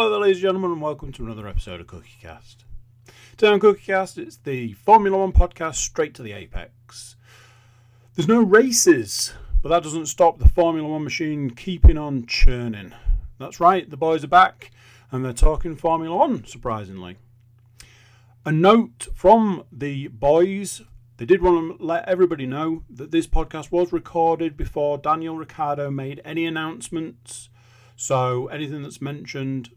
Hello there, ladies and gentlemen, and welcome to another episode of Cookie Cast. Today on Cookie Cast, it's the Formula One podcast straight to the apex. There's no races, but that doesn't stop the Formula One machine keeping on churning. That's right, the boys are back, and they're talking Formula One, surprisingly. A note from the boys they did want to let everybody know that this podcast was recorded before Daniel Ricciardo made any announcements. So anything that's mentioned,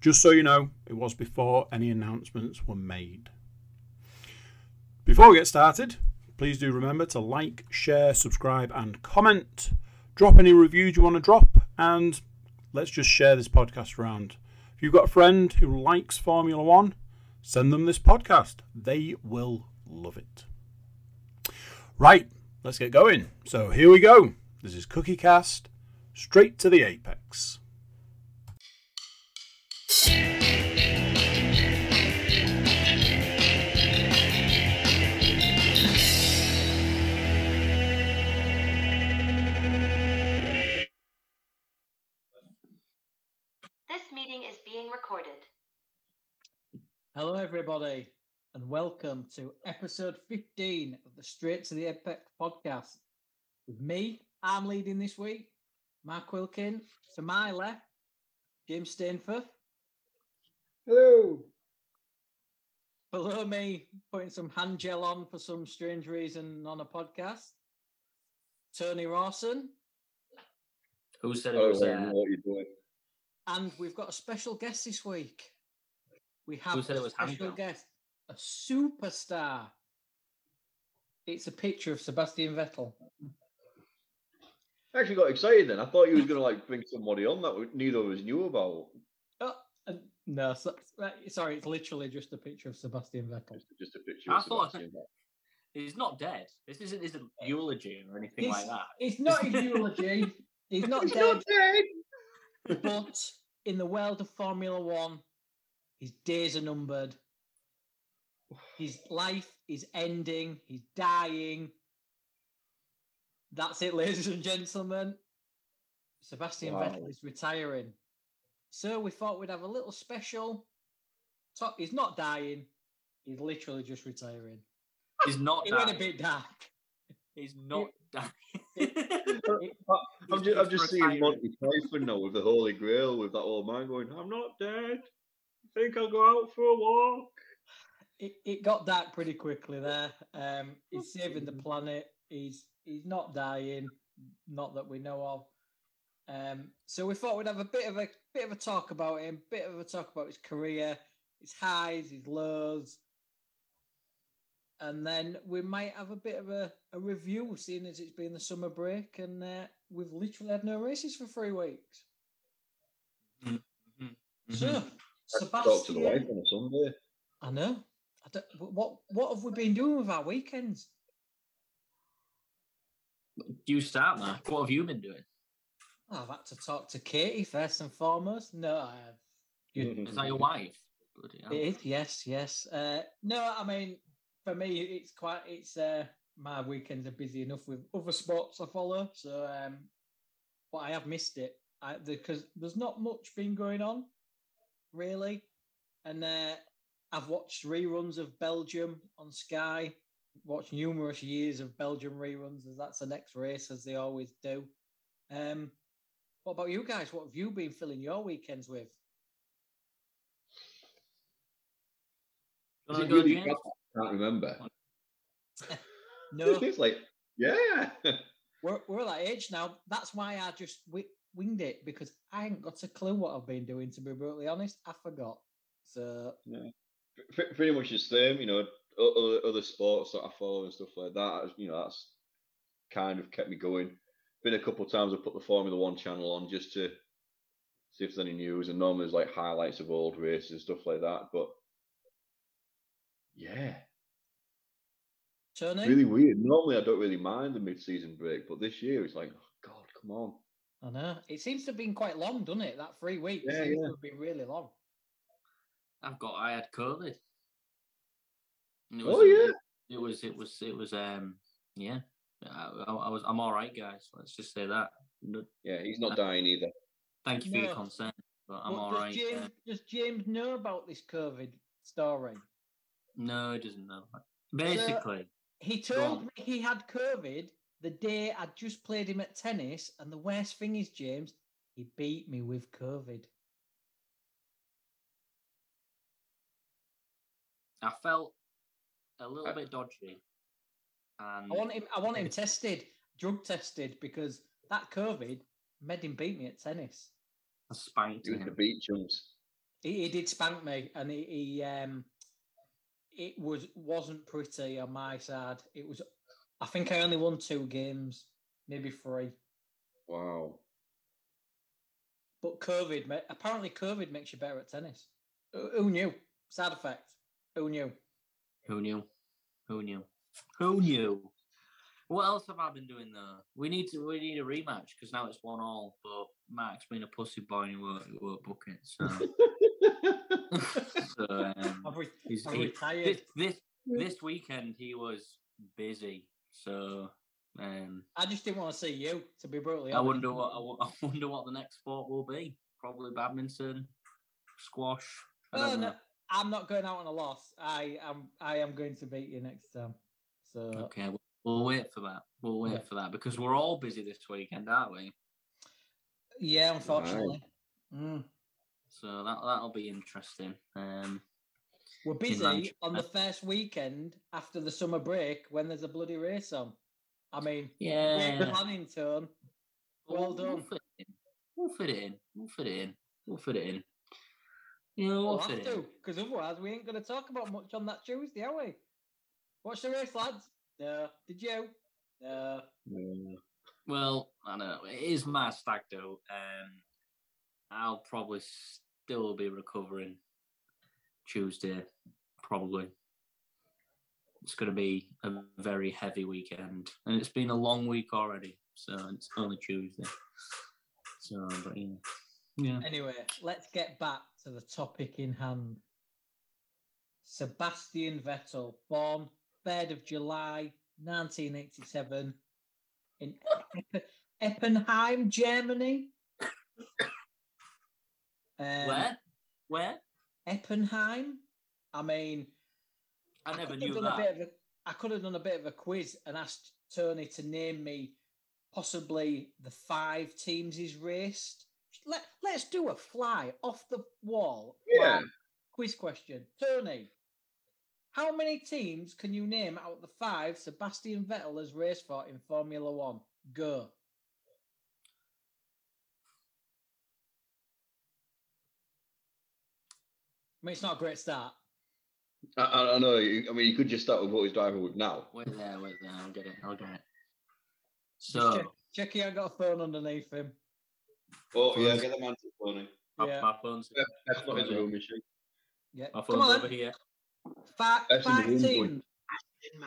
just so you know, it was before any announcements were made. Before we get started, please do remember to like, share, subscribe, and comment. Drop any reviews you want to drop, and let's just share this podcast around. If you've got a friend who likes Formula One, send them this podcast. They will love it. Right, let's get going. So here we go. This is Cookie Cast, straight to the apex. Hello, everybody, and welcome to episode 15 of the Straight to the Apex podcast. With me, I'm leading this week, Mark Wilkin. To my left, James Stainforth. Hello. Below me, putting some hand gel on for some strange reason on a podcast, Tony Rawson. Who said it I was? don't really know Uh, what you're doing. And we've got a special guest this week. We have Who said a it was hand special gel? guest, a superstar. It's a picture of Sebastian Vettel. I actually got excited then. I thought you was gonna like bring somebody on that we- neither of us knew about. No, so, sorry, it's literally just a picture of Sebastian Vettel. Just, just a picture. I of thought- Sebastian Vettel. he's not dead. This isn't his eulogy or anything It's, like that. it's not his eulogy. He's not He's dead, not dead. but in the world of Formula One, his days are numbered. His life is ending. He's dying. That's it, ladies and gentlemen. Sebastian Wow. Vettel is retiring. So we thought we'd have a little special. Talk. He's not dying. He's literally just retiring. He's not It went a bit dark. He's not dying. I'm He's just, I'm just seeing. Monty Python now with the Holy Grail with that old man going, "I'm not dead. I think I'll go out for a walk." it, it got dark pretty quickly there. Um, he's saving the planet. He's he's not dying, not that we know of. Um, so we thought we'd have a bit of a bit of a talk about him, bit of a talk about his career, his highs, his lows, and then we might have a bit of a, a review, seeing as it's been the summer break and uh, we've literally had no races for three weeks. Mhm. So, Mhm. I talk to the wife Sebastian, on a Sunday. I know. I don't, what what have we been doing with our weekends? Do you start, Mark. What have you been doing? I've had to talk to Katie first and foremost. No, I have. You, Is that your wife? Bloody it is, yes, yes. Uh, no, I mean, for me, it's quite. It's uh, my weekends are busy enough with other sports I follow. So, um, but I have missed it I, because there's not much been going on, really. And uh, I've watched reruns of Belgium on Sky. Watched numerous years of Belgium reruns, as that's the next race, as they always do. Um, what about you guys? What have you been filling your weekends with? Do Is it go, really I can't remember. No, it's like, yeah. we're, we're that age now. That's why I just wi- winged it because I ain't got a clue what I've been doing. To be brutally honest, I forgot. So P- pretty much the same, you know. Other, other sports that I follow and stuff like that, you know, that's kind of kept me going. Been a couple of times I've put the Formula One channel on just to see if there's any news, and normally there's like highlights of old races and stuff like that. But yeah, Tony, it's really weird. Normally I don't really mind the mid-season break, but this year it's like, oh God, come on. I know it seems to have been quite long, doesn't it? That three weeks Yeah, seems yeah. to have been really long. I've got. I had COVID. And it Oh, yeah. It was. It was. It was. Um. Yeah. I, I, I was. I'm all right, guys. Let's just say that. No, Yeah, he's not dying either. thank you for your concern. but I'm But all does right. James, uh, does James know about this COVID story? no, he doesn't know. Basically, He told me he had COVID the day I'd just played him at tennis, and the worst thing is, James, he beat me with COVID. I felt a little Uh, bit dodgy. And I want him. I want him tested, drug tested, because that COVID made him beat me at tennis. I spanked It was the him. beat chums. He, he did spank me, and he, he um, it was wasn't pretty on my side. It was. I think I only won two games, maybe three. Wow. But COVID, apparently, COVID makes you better at tennis. Who, who knew? Side effect. Who knew? Who knew? Who knew? Who knew? What else have I been doing though? We need to we need a rematch because now it's one all. But Mark's been a pussy boy and he won't, he won't book it. So, so um, I've, re- he's, I've he, retired. this this this weekend he was busy. So um, I just didn't want to see you. To be brutally I wonder what I, I wonder what the next sport will be. Probably badminton, squash. I Oh, don't no, know. I'm not going out on a loss. I am. I am going to beat you next time. So Okay, we'll, wait for that. We'll wait Yeah. for that because we're all busy this weekend, aren't we? yeah, unfortunately, Mm. So that that'll be interesting. Um, we're busy on the first weekend after the summer break when there's a bloody race on. I mean, yeah, planning. Well We'll done. We'll fit it in. We'll fit it in. We'll fit it in. You know, We'll we'll have fit it in. to, because otherwise we ain't going to talk about much on that Tuesday, are we? Watch the race, lads. No. Did you? No. Yeah. Well, I know it is my stag do. Um, I'll probably still be recovering Tuesday. Probably. It's going to be a very heavy weekend, and it's been a long week already. So it's only Tuesday. So, but yeah, yeah. Anyway, let's get back to the topic in hand. Sebastian Vettel, born 3rd of July 1987 in Eppenheim, Germany. Um, Where? Where? Eppenheim. I mean, I never could have knew done that. A bit of a, I could have done a bit of a quiz and asked Tony to name me possibly the five teams he's raced. Let, let's do a fly off the wall. Yeah. Quiz question. Tony, how many teams can you name out of the five Sebastian Vettel has raced for in Formula One? Go. I mean, it's not a great start. I, I, I know. I mean, you could just start with what he's driving with now. Wait there, wait there. I'll get it. I'll get it. Just So check, check he ain't got a phone underneath him. Oh yeah, Phones. get the man to phone my, Yeah. my phone's That's not in the room, is she? Yeah. my Come phone's on, over then. here. Five, That's five room,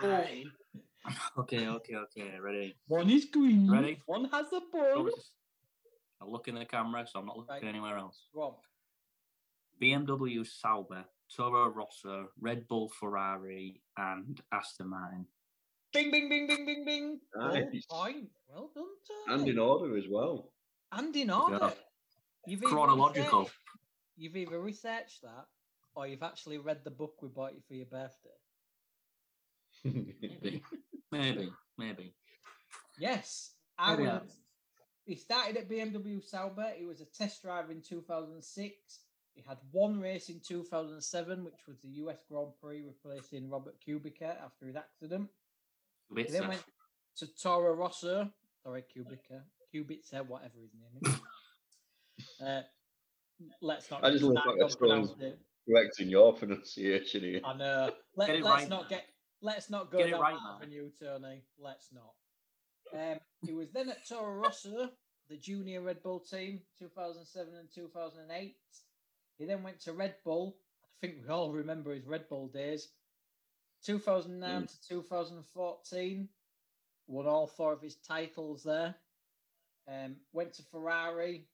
boy. Okay, okay, okay. Ready? One is green. Ready? One has a Go ball. with this. I look in the camera, so I'm not looking Right. anywhere else. Go on. BMW Sauber, Toro Rosso, Red Bull Ferrari, and Aston Martin. Bing, bing, bing, bing, bing, bing. Nice. Oh, point. Well done, Tony. And in order as well. And in order. Yeah. You've either Chronological. researched- You've either researched that or you've actually read the book we bought you for your birthday. Maybe, maybe, maybe. Yes. I Maybe was. He started at BMW Sauber. He was a test driver in 2006. He had one race in 2007, which was the US Grand Prix, replacing Robert Kubica after his accident. A bit He then went to Toro Rosso. Sorry, Kubica. Kubica, whatever his name is. uh, let's not. I just love start that that's going going- pronounce it. Correcting your pronunciation here. I know. let, let's right, not get. Let's not go Get it down right, that man. avenue, Tony. Let's not. Um, he was then at Toro Rosso, the junior Red Bull team, 2007 and 2008. He then went to Red Bull. I think we all remember his Red Bull days. 2009 Mm. to 2014, won all four of his titles there. Um, went to Ferrari.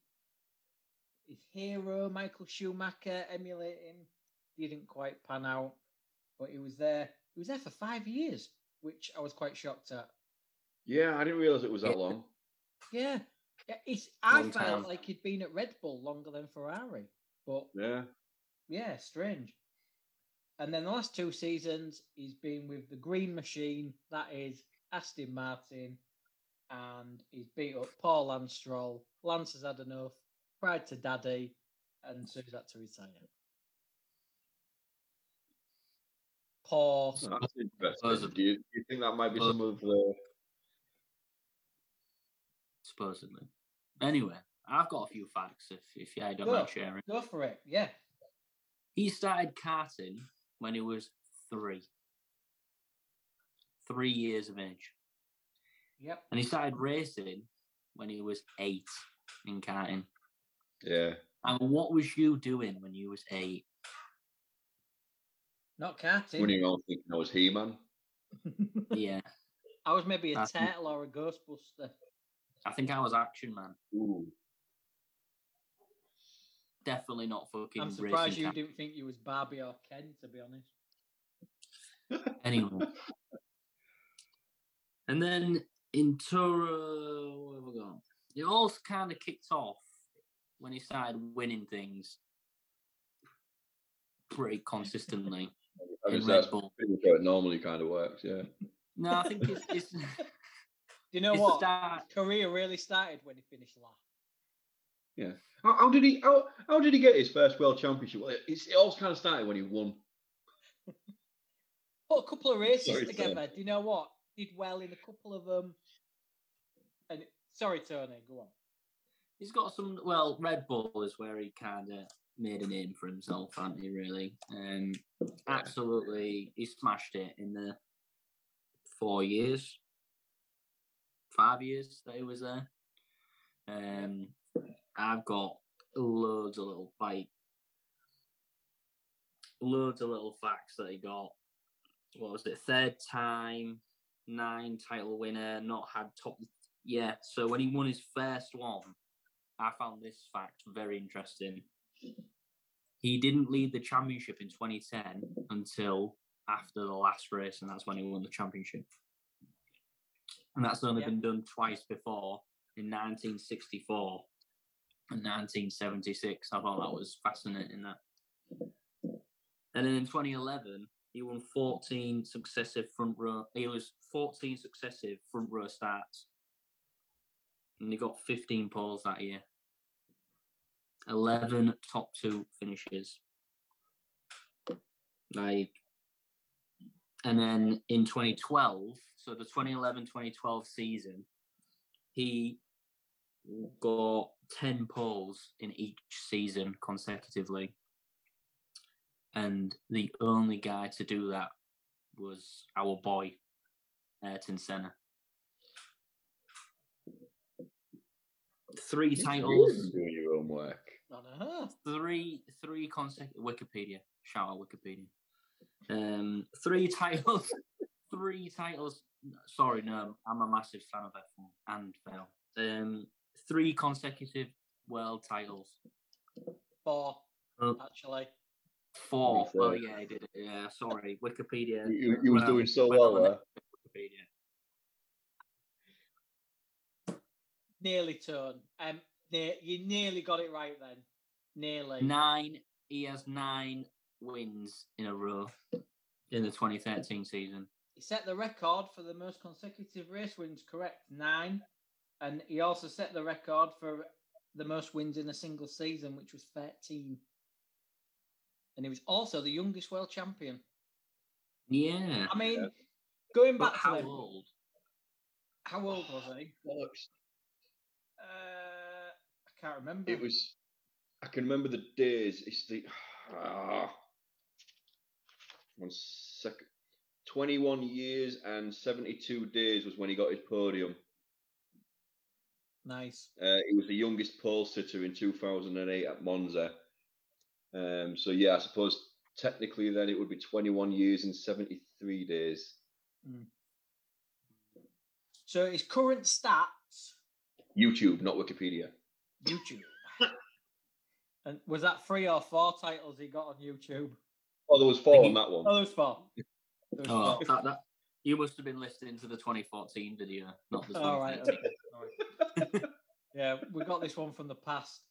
His hero, Michael Schumacher, emulate him. Didn't quite pan out, but he was there. He was there for five years, which I was quite shocked at. Yeah, I didn't realise it was that long. Yeah. Yeah, it's, I Long felt time. like he'd been at Red Bull longer than Ferrari, but Yeah. yeah, strange. And then the last two seasons, he's been with the Green Machine, that is Aston Martin, and he's beat up Paul Lance Stroll. Lance has had enough, cried to Daddy, and so he's had to retire. Poor. That's interesting. Supposedly. Do you, do you think that might be some of the? supposedly. Anyway, I've got a few facts if if you don't Go. mind sharing. Go for it. Yeah. He started karting when he was three. Three years of age. Yep. And he started racing when he was eight in karting. Yeah. And what was you doing when you was eight? Not karting. Running all thinking I was He Man. Yeah. I was maybe a That's- turtle or a ghostbuster. I think I was action man. Ooh. Definitely not fucking I'm surprised you car. didn't think you was Barbie or Ken, to be honest. Anyway. and then in Toro, where have we gone? It all kind of kicked off when he started winning things pretty consistently. I In Red that's Bull. pretty how it normally kind of works. Yeah. No, I think it's, it's, Do you know it's what? start. Career really started when he finished last. Yeah. How, how did he? How, how did he get his first world championship? Well, it's, it all kind of started when he won. Put a couple of races Sorry, together. Tony. Do you know what? Did well in a couple of them. And sorry, Tony, go on. He's got some. Well, Red Bull is where he kind of made a name for himself, hasn't he? Really, um, absolutely, he smashed it in the four years, five years that he was there. Um, I've got loads of little like loads of little facts that he got. What was it? Third time, nine title winner, not had top. Yeah, so when he won his first one, I found this fact very interesting. He didn't lead the championship in 2010 until after the last race, and that's when he won the championship. And that's only been done twice before in 1964 and 1976. I thought that was fascinating. That. And then in 2011, he won 14 successive front row. He was 14 successive front row starts and he got 15 poles that year. 11 top two finishes. Like, and then in 2012, so the 2011 2012 season, he got 10 poles in each season consecutively. And the only guy to do that was our boy, Ayrton Senna. Three titles, You're doing your own work. I don't know. three three consecutive Wikipedia. Shout out Wikipedia. Um, three titles, three titles. Sorry, no, I'm a massive fan of F1 and Phil. Um, three consecutive world titles. Four, Uh, actually. Four. Well, yeah, I did it. Yeah, sorry, Wikipedia. You, you, you was doing so well well there. Wikipedia. Nearly turn. Um, ne- you nearly got it right then. Nearly. Nine. He has nine wins in a row in the 2013 season. He set the record for the most consecutive race wins, correct? Nine. And he also set the record for the most wins in a single season, which was 13. And he was also the youngest world champion. Yeah. I mean, Yeah. going But back how to them, old? how old was he? I can't remember. It was. I can remember the days. It's the. Ah, one second. 21 years and 72 days was when he got his podium. nice. Uh, he was the youngest pole sitter in 2008 at Monza. Um, so, yeah, I suppose technically then it would be 21 years and 73 days. So his current stats, YouTube, not Wikipedia. YouTube. and was that three or four titles he got on YouTube? Oh, there was four on he- that one. Oh, there's four. There's Oh, four. that, that, you must have been listening to the 2014 video, not the All right. okay, all right. Yeah, we got this one from the past.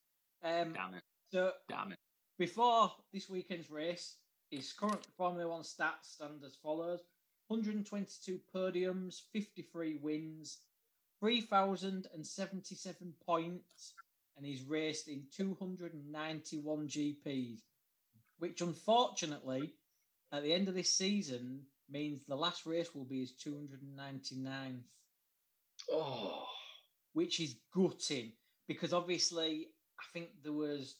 Um, Damn it. so Damn it. before this weekend's race, his current Formula One stats stand as follows 122 podiums, 53 wins, 3,077 points, and he's raced in 291 GPs, which unfortunately, at the end of this season, means the last race will be his 299th Oh, which is gutting because obviously I think there was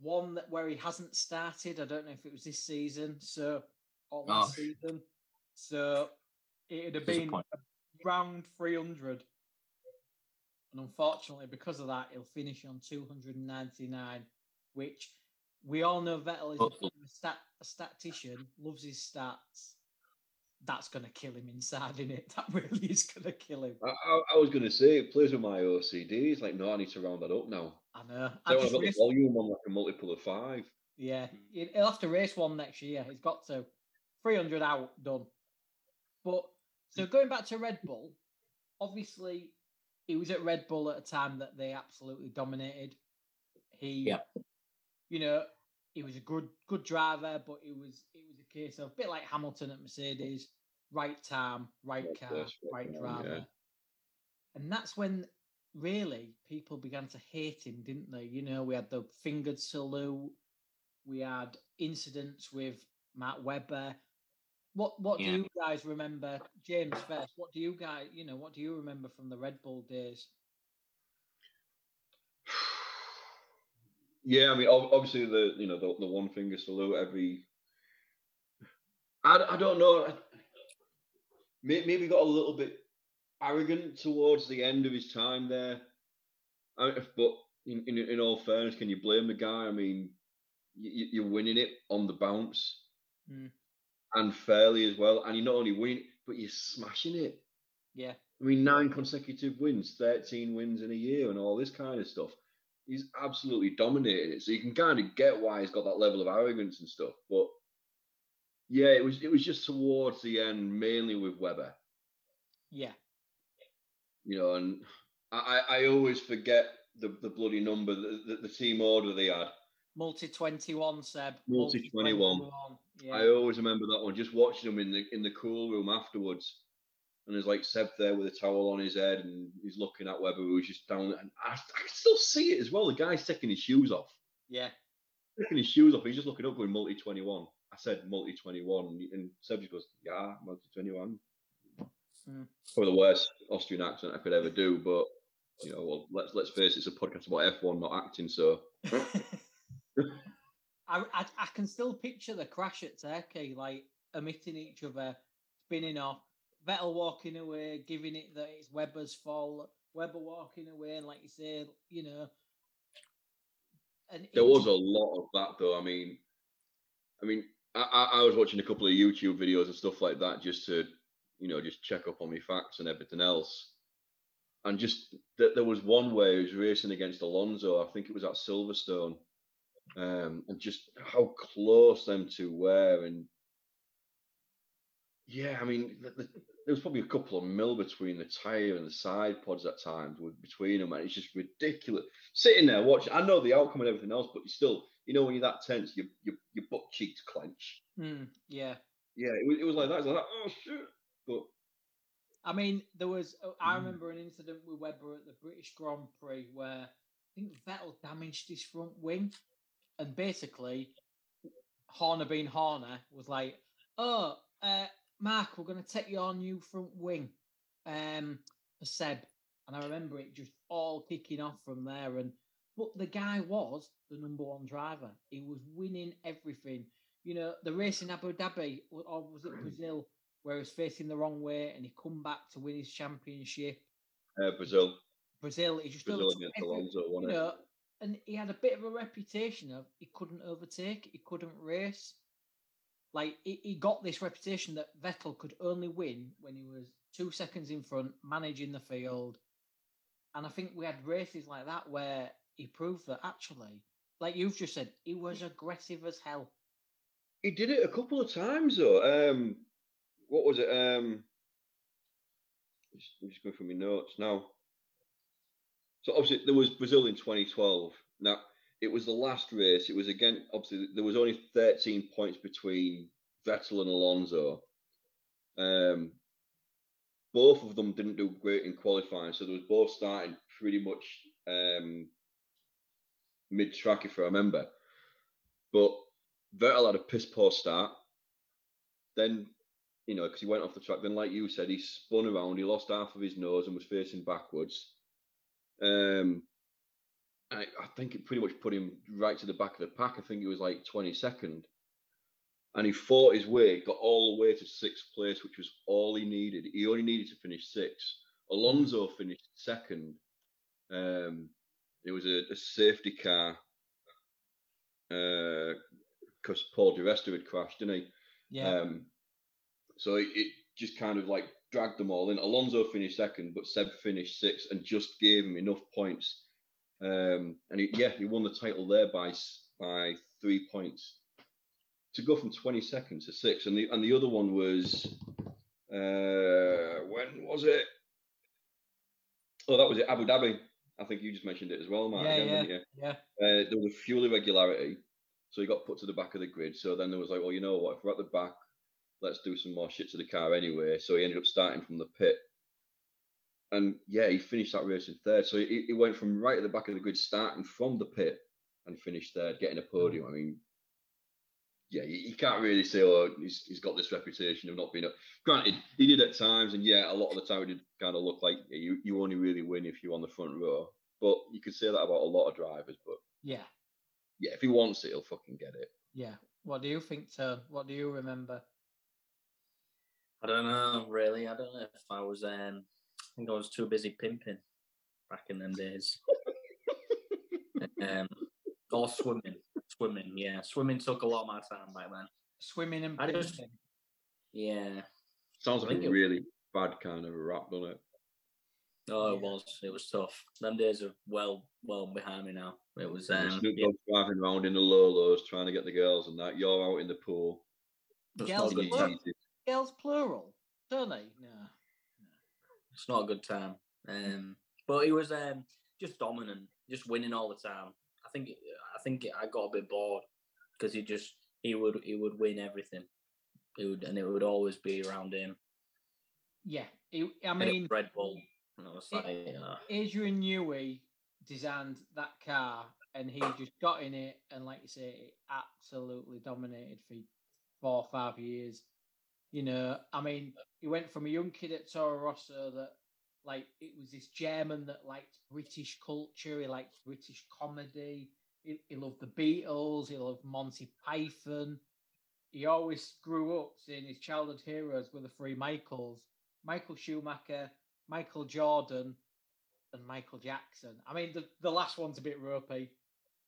one that where he hasn't started. I don't know if it was this season, so or last Oh. season. So it'd have been Disappointing. round three hundred. And unfortunately, because of that, he'll finish on 299, which we all know Vettel is a, Hopefully. bit of a stat, a statistician, loves his stats. That's going to kill him inside, isn't it? That really is going to kill him. I, I, I was going to say it plays with my OCD. It's like, no, I need to round that up now. I know. So I've I've got the volume on like a multiple of five. Yeah, he- he'll have to race one next year. He's got to. 300 out, done. But so going back to Red Bull, obviously he was at Red Bull at a time that they absolutely dominated. He, Yeah. you know, he was a good good driver, but it was it was a case of a bit like Hamilton at Mercedes, right time, right Right car, right right driver. yeah. And that's when really people began to hate him, didn't they? You know, we had the fingered salute, we had incidents with Mark Webber. What what Yeah. do you guys remember, James first? What do you guys, you know, what do you remember from the Red Bull days? Yeah, I mean, obviously the you know the, the one finger salute every. I, I don't know. I- may- Maybe got a little bit arrogant towards the end of his time there. I, but in, in in all fairness, can you blame the guy? I mean, you, you're winning it on the bounce, Mm. And fairly as well. And you're not only winning, but you're smashing it. Yeah, I mean, nine consecutive wins, 13 wins in a year, and all this kind of stuff. He's absolutely dominated it. So you can kind of get why he's got that level of arrogance and stuff. But yeah, it was it was just towards the end, mainly with Webber, yeah, you know, and I, I I always forget the, the bloody number, the, the, the team order they had. Multi twenty one, Seb. Multi 21. Yeah, I always remember that one, just watching him in the in the cool room afterwards. And there's like Seb there with a towel on his head, and he's looking at Webber, who's just down. And I, I can still see it as well. The guy's taking his shoes off. yeah, taking his shoes off. He's just looking up going multi 21. I said multi 21. And Seb just goes, yeah, multi 21. Hmm. Probably the worst Austrian accent I could ever do. But, you know, well, let's let's face it, it's a podcast about F1, not acting. So, I, I I can still picture the crash at Turkey, like omitting each other, spinning off, Vettel walking away, giving it that it's Webber's fault, Webber walking away, and like you say, you know, and there was a lot of that, though. I mean, I mean, I, I, I was watching a couple of YouTube videos and stuff like that just to, you know, just check up on my facts and everything else. And just that there was one where he was racing against Alonso. I think it was at Silverstone. Um, and just how close them two were. And yeah, I mean, th th there was probably a couple of mil between the tyre and the side pods at times with between them. And it's just ridiculous. Sitting there watching, I know the outcome and everything else, but you still, you know, when you're that tense, your, your, your butt cheeks clench. Mm, yeah. Yeah, it was, it was like that. Like, oh, shit. But I mean, there was. uh, I Mm. remember an incident with Webber at the British Grand Prix where I think Vettel damaged his front wing, and basically, Horner being Horner was like, "Oh, uh, Mark, we're going to take your new front wing, um, for Seb." And I remember it just all kicking off from there. And but the guy was the number one driver. He was winning everything. You know, the race in Abu Dhabi or was it Brazil? where he was facing the wrong way and he come back to win his championship. uh, Brazil, Brazil, he just Brazil against Alonso, wasn't it? know, and he had a bit of a reputation of he couldn't overtake, he couldn't race. Like he, he got this reputation that Vettel could only win when he was two seconds in front, managing the field. And I think we had races like that where he proved that actually, like you've just said, he was aggressive as hell. He did it a couple of times though. Um, what was it? Um, I'm just going through my notes now. So obviously there was Brazil in 2012. Now it was the last race. It was again obviously there was only 13 points between Vettel and Alonso. Um, both of them didn't do great in qualifying, so they was both starting pretty much um, mid track, if I remember. But Vettel had a piss poor start. Then, you know, because he went off the track. Then, like you said, he spun around. He lost half of his nose and was facing backwards. Um, I, I think it pretty much put him right to the back of the pack. I think it was like 22nd. And he fought his way, got all the way to sixth place, which was all he needed. He only needed to finish sixth. Alonso finished second. Um, it was a, a safety car because Paul di Resta had crashed, didn't he? Yeah. Um, so it, it just kind of like dragged them all in. Alonso finished second, but Seb finished sixth and just gave him enough points. Um, and he, yeah, he won the title there by by three points to go from 22nd to sixth. And the and the other one was uh, when was it? Oh, that was it, Abu Dhabi. I think you just mentioned it as well, Mark. yeah, again, yeah, yeah. Uh, there was a fuel irregularity, so he got put to the back of the grid. So then there was like, well, you know what? If we're at the back, let's do some more shit to the car anyway. So he ended up starting from the pit, and yeah, he finished that race in third. So he, he went from right at the back of the grid, starting from the pit, and finished third, getting a podium. Mm. I mean, yeah, you, you can't really say, oh, he's, he's got this reputation of not being up. Granted, he did at times, and yeah, a lot of the time it did kind of look like yeah, you you only really win if you're on the front row. But you could say that about a lot of drivers. But Yeah, yeah, if he wants it, he'll fucking get it. yeah. What do you think, Tone? What do you remember? I don't know, really. I don't know if I was. Um, I think I was too busy pimping back in them days. um, or swimming, swimming. Yeah, swimming took a lot of my time back then. Swimming and I just- Yeah. Sounds like a it- really bad kind of a rap, doesn't it? Oh, it Yeah. was. It was tough. Them days are well, well behind me now. It was. And Um, Snoop yeah, driving around in the Lolos trying to get the girls and that. You're out in the pool. Girls not good Look. Your time. Yeezys. Girls plural, don't they? No. It's not a good time. Um, but he was um just dominant, just winning all the time. I think. I think I got a bit bored because he just he would he would win everything. It would and it would always be around him. Yeah. He, I mean, Red Bull. And I was it- like, uh, Adrian Newey designed that car and he just got in it and like you say it absolutely dominated for four or five years you know i mean he went from a young kid at toro rosso that like it was this german that liked british culture he liked british comedy he, he loved the beatles he loved monty python he always grew up seeing his childhood heroes were the three michaels michael schumacher michael jordan and Michael Jackson. I mean, the, the last one's a bit ropey,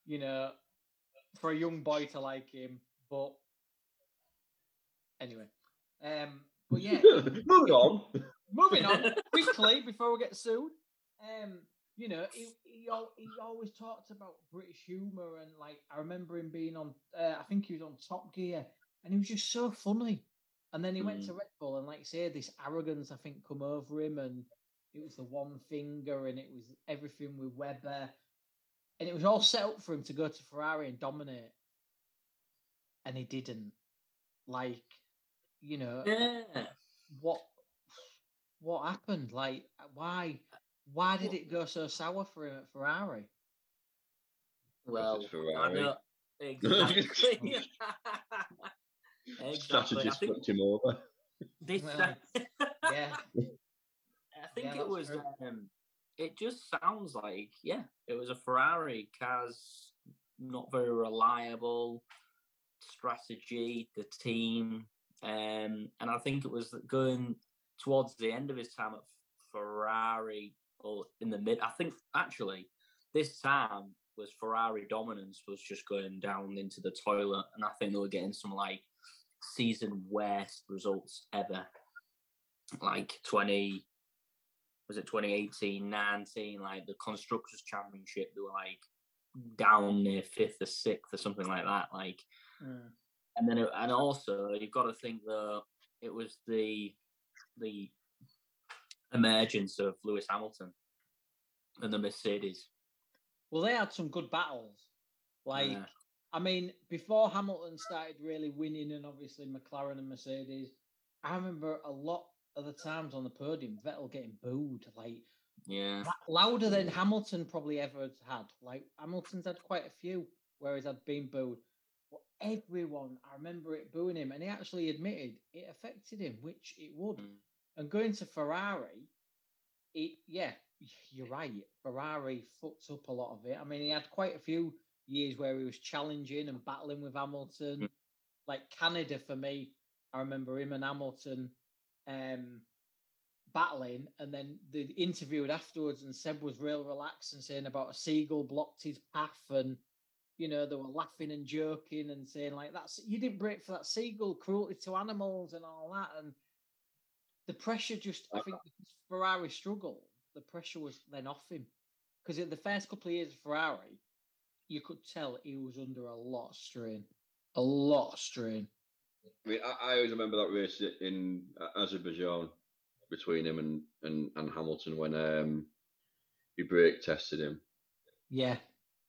you know, for a young boy to like him. But anyway, um, but yeah, Moving on. moving on quickly before we get sued. Um, you know, he, he he always talked about British humour and like I remember him being on. Uh, I think he was on Top Gear, and he was just so funny. And then he went Mm. to Red Bull, and like you say, this arrogance I think come over him, and it was the one finger, and it was everything with Webber, and it was all set up for him to go to Ferrari and dominate, and he didn't. Like, you know, yeah. what what happened? Like, why why did it go so sour for him at Ferrari? Well, I Ferrari. know exactly. exactly. I think flipped him over. this. Well, Yeah, I think Yeah, it was. Um, it just sounds like yeah, it was a Ferrari car's not very reliable strategy. The team, um, and I think it was going towards the end of his time at Ferrari or in the mid. I think actually this time was Ferrari dominance was just going down into the toilet, and I think they were getting some like season worst results ever, like twenty was it 2018 19 like the constructors championship they were like down near fifth or sixth or something like that like Mm. And then it, and also you've got to think that it was the the emergence of Lewis Hamilton and the Mercedes. Well, they had some good battles. Like, Yeah. I mean, before Hamilton started really winning, and obviously McLaren and Mercedes, I remember a lot of the times on the podium, Vettel getting booed, like Yeah. louder than Hamilton probably ever had. Like Hamilton's had quite a few where he's had been booed. But everyone, I remember it booing him, and he actually admitted it affected him, which it would. Mm. And going to Ferrari, it yeah, you're right. Ferrari fucked up a lot of it. I mean, he had quite a few years where he was challenging and battling with Hamilton. Mm. Like Canada for me, I remember him and Hamilton um battling and then the interviewed afterwards and Seb was real relaxed and saying about a seagull blocked his path and you know they were laughing and joking and saying like that's you didn't break for that seagull cruelty to animals and all that and the pressure just I think Ferrari struggled the pressure was then off him. Because in the first couple of years of Ferrari you could tell he was under a lot of strain a lot of strain. I mean, I, I always remember that race in uh, Azerbaijan between him and, and, and Hamilton when um, he brake tested him. yeah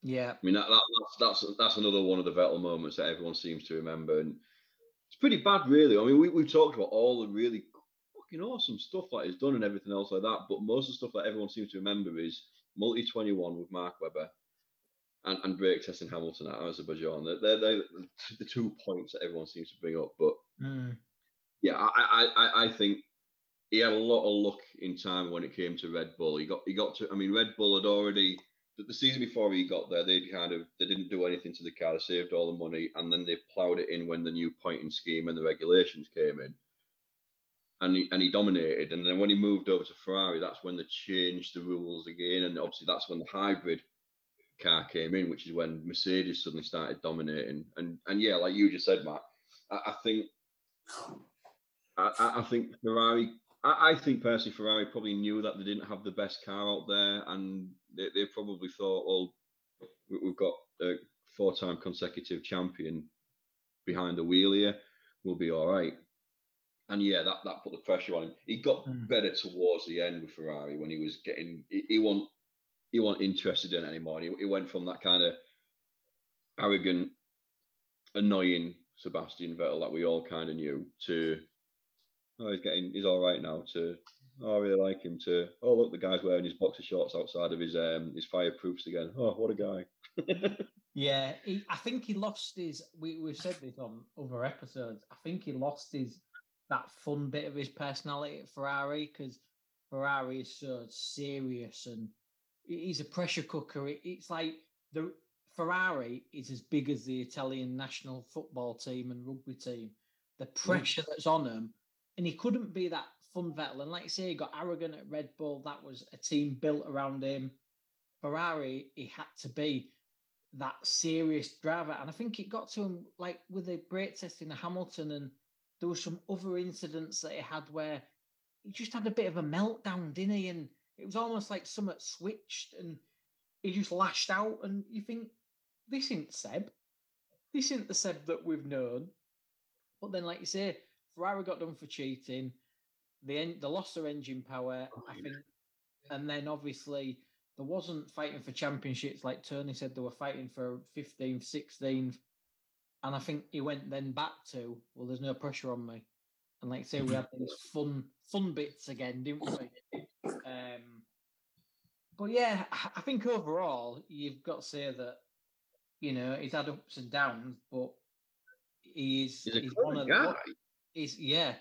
yeah I mean, that, that, that's that's that's another one of the Vettel moments that everyone seems to remember, and it's pretty bad, really. I mean, we we've talked about all the really fucking awesome stuff that he's done and everything else like that, but most of the stuff that everyone seems to remember is multi twenty one with Mark Webber. And, and brake testing Hamilton at Azerbaijan. They're, they're, they're the two points that everyone seems to bring up. But Mm. yeah, I, I, I, I think he had a lot of luck in time when it came to Red Bull. He got he got to I mean Red Bull had already the, season before he got there, they kind of they didn't do anything to the car, they saved all the money, and then they ploughed it in when the new pointing scheme and the regulations came in. And he, and he dominated. And then when he moved over to Ferrari, that's when they changed the rules again. And obviously that's when the hybrid car came in, which is when Mercedes suddenly started dominating. And and yeah, like you just said, Matt, I, I think I I think Ferrari. I, I think personally, Ferrari probably knew that they didn't have the best car out there, and they, they probably thought, well, we- we've got a four-time consecutive champion behind the wheel here, we'll be all right. And yeah, that, that put the pressure on him. He got Mm. better towards the end with Ferrari when he was getting. He, he wasn't. He wasn't interested in it anymore. He, he went from that kind of arrogant, annoying Sebastian Vettel that we all kind of knew to oh he's getting he's all right now to oh I really like him to oh look the guy's wearing his boxer shorts outside of his um his fireproofs again oh what a guy Yeah, he, I think he lost his. We we've said this on other episodes. I think he lost his that fun bit of his personality at Ferrari because Ferrari is so serious and he's a pressure cooker. It, it's like the Ferrari is as big as the Italian national football team and rugby team. The pressure that's on him, and he couldn't be that fun Vettel. And like you say, he got arrogant at Red Bull. That was a team built around him. Ferrari, he had to be that serious driver. And I think it got to him like with the brake testing of Hamilton, and there were some other incidents that he had where he just had a bit of a meltdown, didn't he? And it was almost like something switched and he just lashed out. And you think, this isn't Seb. This isn't the Seb that we've known. But then, like you say, Ferrari got done for cheating. The en- they lost their engine power, I Right. think. And then obviously there wasn't fighting for championships like Tony said they were fighting for 15th, 16th. And I think he went then back to, well, there's no pressure on me. And like say, we had these fun fun bits again, didn't we? Um, but yeah, I- I think overall you've got to say that you know he's had ups and downs, but he is he's a he's one of guy the he's yeah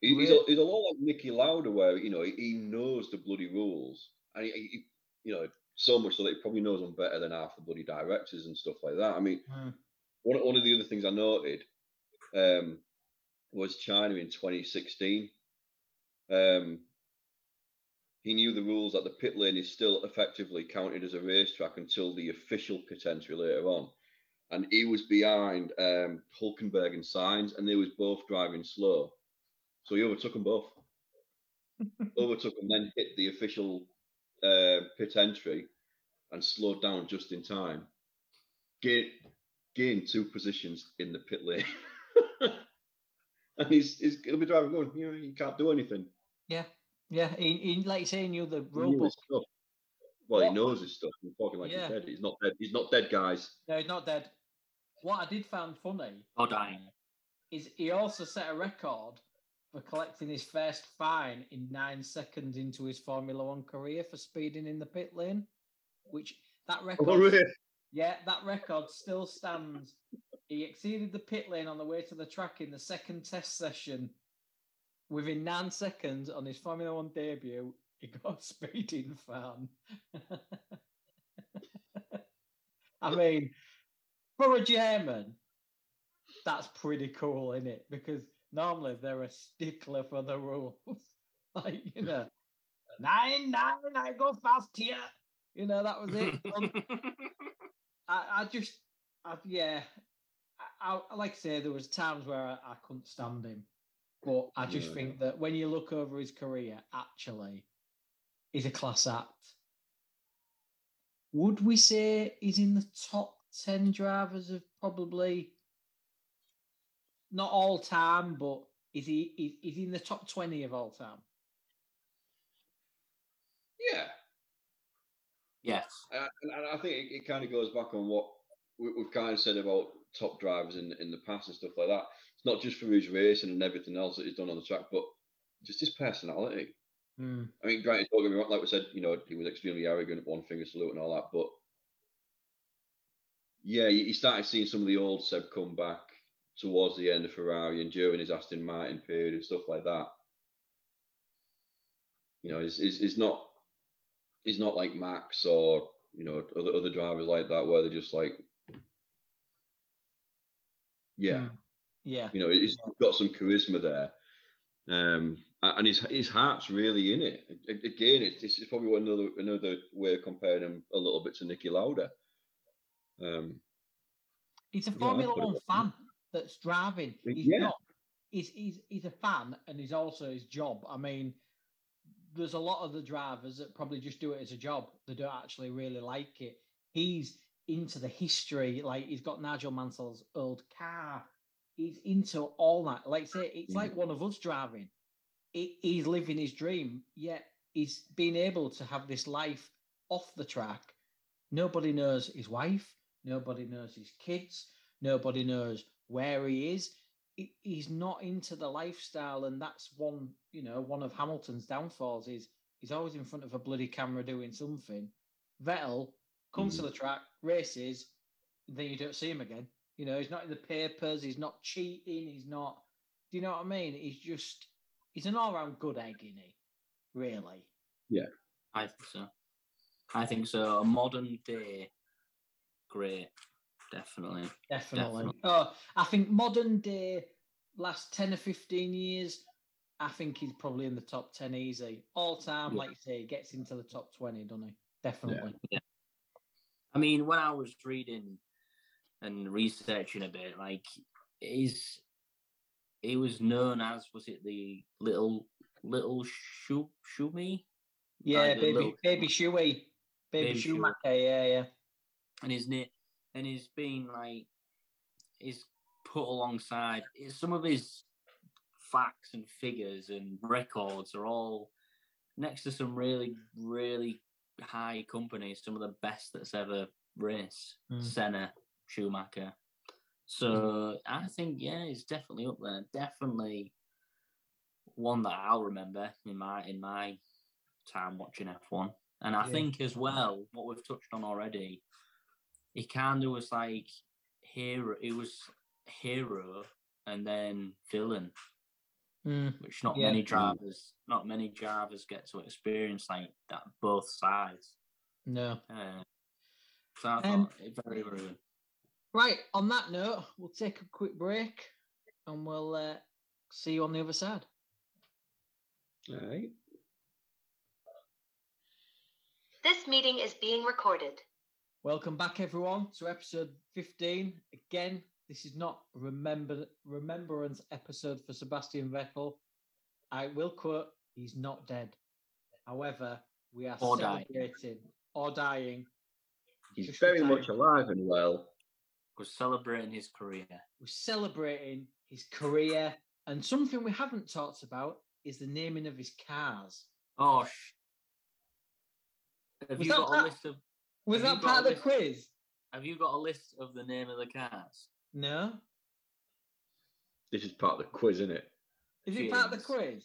He- he's, a, he's a lot like Niki Lauda where you know he, he knows the bloody rules and he, he you know so much so that he probably knows them better than half the bloody directors and stuff like that I mean Mm. one, one of the other things I noted um, was China in 2016. Um, he knew the rules that the pit lane is still effectively counted as a racetrack until the official pit entry later on. And he was behind um, Hulkenberg and Sainz, and they was both driving slow. So he overtook them both. overtook them, then hit the official uh, pit entry and slowed down just in time. Gain, gained two positions in the pit lane. and he's, he's he'll be driving going, you know, you can't do anything. yeah yeah. He, he like you say, he knew the He rule knew book. his stuff. Well, What? he knows his stuff. He's talking like Yeah. he's dead. He's not dead. He's not dead, guys. No, he's not dead. What I did find funny oh, Or dying. Uh, is he also set a record for collecting his first fine in nine seconds into his Formula One career for speeding in the pit lane, which that oh, record, Oh, really? yeah, that record still stands. He exceeded the pit lane on the way to the track in the second test session. Within nine seconds on his Formula One debut, he got a speeding fine. I mean, for a German, that's pretty cool, isn't it? Because normally they're a stickler for the rules. like, you know, nine, nine, I go fast here. You know, that was it. Um, I, I just, I, yeah, I, I, like I say, there was times where I, I couldn't stand him. But I just Yeah. think that when you look over his career, actually, he's a class act. Would we say he's in the top 10 drivers of probably not all time, but is he is, is he in the top 20 of all time? Yeah. yes. Uh, and, and I think it, it kind of goes back on what we, we've kind of said about top drivers in in the past and stuff like that. It's not just for his racing and everything else that he's done on the track, but just his personality. I mean, granted, don't get me wrong, like we said, you know, he was extremely arrogant, one finger salute and all that, but yeah, you, started seeing some of the old Seb come back towards the end of Ferrari and during his Aston Martin period and stuff like that. You know, he's, he's, he's not he's not like Max or you know other other drivers like that where they're just like, yeah, Mm. Yeah. you know, he's got some charisma there. Um, and his his heart's really in it. Again, it's, it's probably another another way of comparing him a little bit to Niki Lauda. Um, He's a Formula One fan that's driving. He's Yeah. not. He's, he's he's a fan, and he's also his job. I mean, there's a lot of the drivers that probably just do it as a job. They don't actually really like it. He's into the history. Like he's got Nigel Mansell's old car. He's into all that. Like say, it's like one of us driving. He, he's living his dream. Yet he's been able to have this life off the track. Nobody knows his wife. Nobody knows his kids. Nobody knows where he is. He's not into the lifestyle, and that's one, you know, one of Hamilton's downfalls. Is he's always in front of a bloody camera doing something. Vettel comes to hmm. the track, races, then you don't see him again. You know, he's not in the papers. He's not cheating. He's not. Do you know what I mean? He's just. He's an all-round good egg, isn't he? Really. Yeah, I think so. I think so. A modern day, great, definitely. Definitely. Definitely. Oh, I think modern day, last 10 or 15 years, I think he's probably in the top 10 easy. All time, Yeah. like you say, he gets into the top 20, doesn't he? Definitely. Yeah. I mean, when I was reading and researching a bit, like, is he was known as was it the little little Shu Schumi, Yeah, Like baby, little- baby Shuey. Baby, Baby Shuey. Schumacher, yeah, yeah. And his name and he's been like is put alongside some of his facts and figures and records are all next to some really really high companies, some of the best that's ever raced. Mm. Senna, Schumacher. So I think yeah, he's definitely up there. Definitely one that I'll remember in my in my time watching F1. And I Yeah. think as well, what we've touched on already, he kind of was like hero. He was hero and then villain, Mm, which not Yeah. many drivers, not many drivers get to experience like that both sides. no. Uh, so I Um, thought it very, very good. Right, on that note, we'll take a quick break and we'll uh, see you on the other side. all right. This meeting is being recorded. Welcome back, everyone, to episode 15. Again, this is not a remember remembrance episode for Sebastian Vettel. I will quote, he's not dead. However, we are Or dying. celebrating or dying. He's Just very much alive and well. Was celebrating his career. We're celebrating his career. And something we haven't talked about is the naming of his cars. Oh, sh- Have Was you got part- a list of Was Have that part of the quiz? Have you got a list of the name of the cars? No. This is part of the quiz, isn't it? Is it part of the quiz?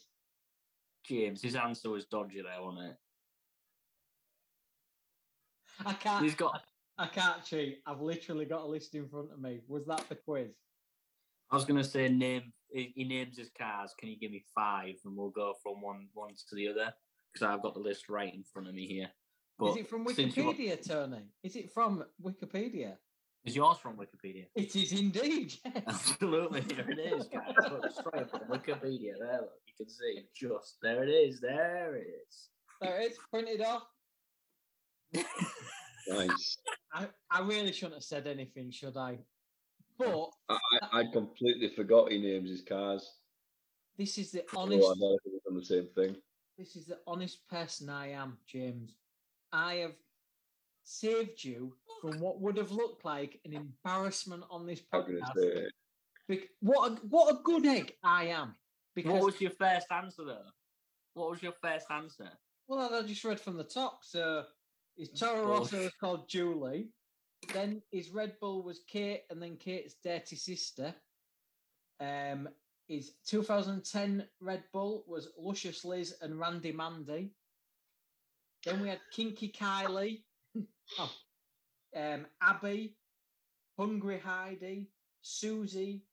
James, his answer was dodgy there, wasn't it? I can't. He's got. I can't cheat. I've literally got a list in front of me. Was that the quiz? I was gonna say name. He he names his cars. Can you give me five, and we'll go from one one to the other because I've got the list right in front of me here. But is it from since you- Wikipedia, Tony? Is it from Wikipedia? Is yours from Wikipedia? It is indeed. Yes. Absolutely, there it is, guys. Look, straight from Wikipedia. There, look, you can see just there it is. There it is. there it is, printed off. Nice. I, I really shouldn't have said anything, should I? But I, I, I completely forgot he names his cars. this is the Oh, I honest. know we've done the same thing. This is the honest person I am, James. I have saved you from what would have looked like an embarrassment on this I'm podcast. say what a, what a good egg I am. Because What was your first answer though? What was your first answer? well, I just read from the top. So his Toro course. Rosso was called Julie. Then his Red Bull was Kate, and then Kate's dirty sister. Um, his 2010 Red Bull was Luscious Liz and Randy Mandy. Then we had Kinky Kylie, oh, um, Abby, Hungry Heidi, Susie,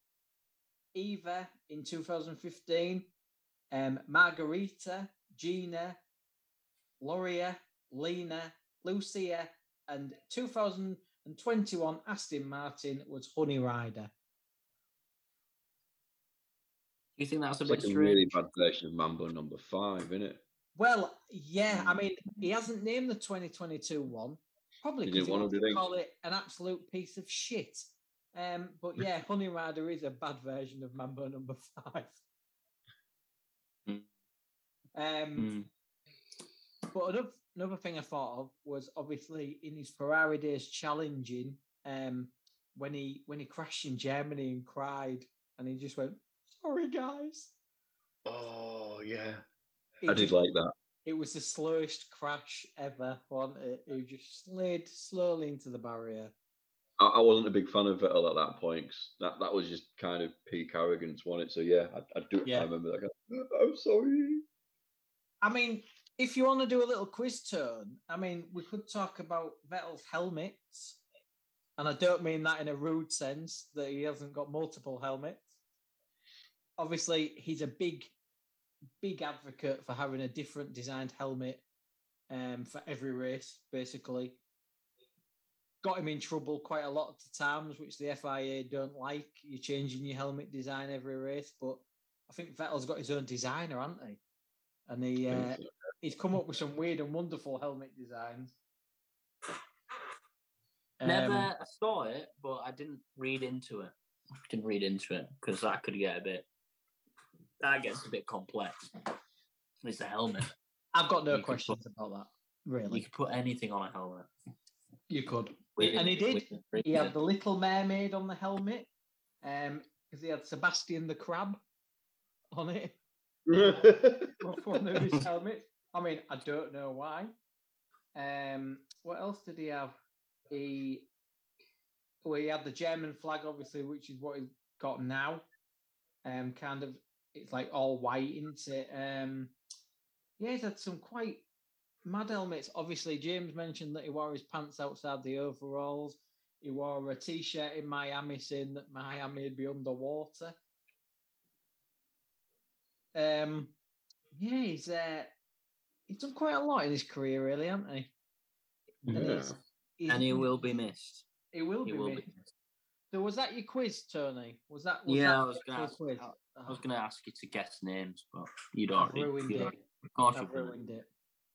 Eva in 2015, um, Margarita, Gina, Loria, Lena, Lucia, and 2021 Aston Martin was Honey Ryder. Do you think that's a It's bit like a really bad version of Mambo number five, isn't it? Well, yeah, I mean, he hasn't named the 2022 one, probably He because he want wants to, call it an absolute piece of shit. Um, but yeah, Honey Ryder is a bad version of Mambo number five. Mm. Um, Mm. But another, another thing I thought of was obviously in his Ferrari days challenging um, when he when he crashed in Germany and cried and he just went, "Sorry, guys." Oh yeah, I did like that. It was the slowest crash ever, wasn't it? It just slid slowly into the barrier. I, I wasn't a big fan of Vettel at that point. 'cause that that was just kind of peak arrogance, wasn't it? So yeah, I, I do. Yeah. I remember that. Guy. Oh, I'm sorry. I mean, if you want to do a little quiz turn, I mean, we could talk about Vettel's helmets. And I don't mean that in a rude sense that he hasn't got multiple helmets. Obviously, he's a big, big advocate for having a different designed helmet um, for every race, basically. Got him in trouble quite a lot of times, which the FIA don't like. You're changing your helmet design every race, but I think Vettel's got his own designer, hasn't he? And he uh, he's come up with some weird and wonderful helmet designs. Never Um, saw it, but I didn't read into it. Didn't read into it because that could get a bit. That gets a bit complex. It's a helmet. I've got no You could questions about that. Really, you could put anything on a helmet. you could. With and he did. with it He had the Little Mermaid on the helmet, um, because he had Sebastian the Crab on it. off one of his helmets. I mean, I don't know why. Um, what else did he have? He well, he had the German flag, obviously, which is what he's got now. Um, kind of, it's like all white, isn't it? Um, yeah, he's had some quite mad helmets. Obviously, James mentioned that he wore his pants outside the overalls. He wore a t-shirt in Miami saying that Miami would be underwater. Um, yeah, he's uh, he's done quite a lot in his career, really, hasn't he? And, he's- he's- and he will be missed. He will He be. will missed. be missed. So was that your quiz, Tony? Was that? Was Yeah, that I was gonna ask- quiz? I was going to ask you to guess names, but you'd I've already. ruined you'd it. Of course, I've you've ruined ruined it.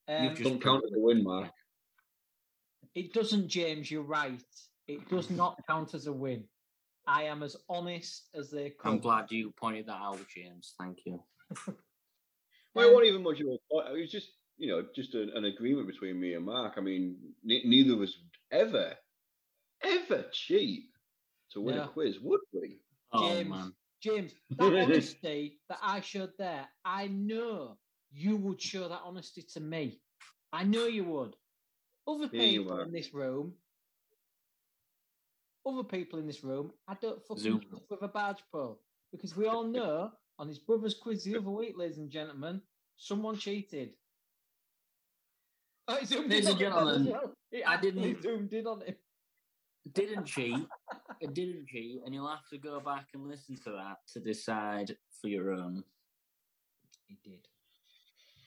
You've Um, just- Don't count as a win, Mark. It doesn't, James. You're right. It does not count as a win. I am as honest as they come. I'm glad you pointed that out, James. Thank you. Well, it wasn't even much of a point. It was just, you know, just an, an agreement between me and Mark. I mean, ne- neither of us ever, ever cheat to win No. a quiz, would we? Oh, James, man. James, that honesty that I showed there, I know you would show that honesty to me. I know you would. other Here people in this room, other people in this room, I don't fucking Zoom. trust with a barge pole because we all know on his brother's quiz the other week, ladies and gentlemen, someone cheated. Oh, he zoomed Ladies in and on him gentlemen, I didn't- zoomed in on him. Didn't cheat. It didn't cheat, and you'll have to go back and listen to that to decide for your own. He did.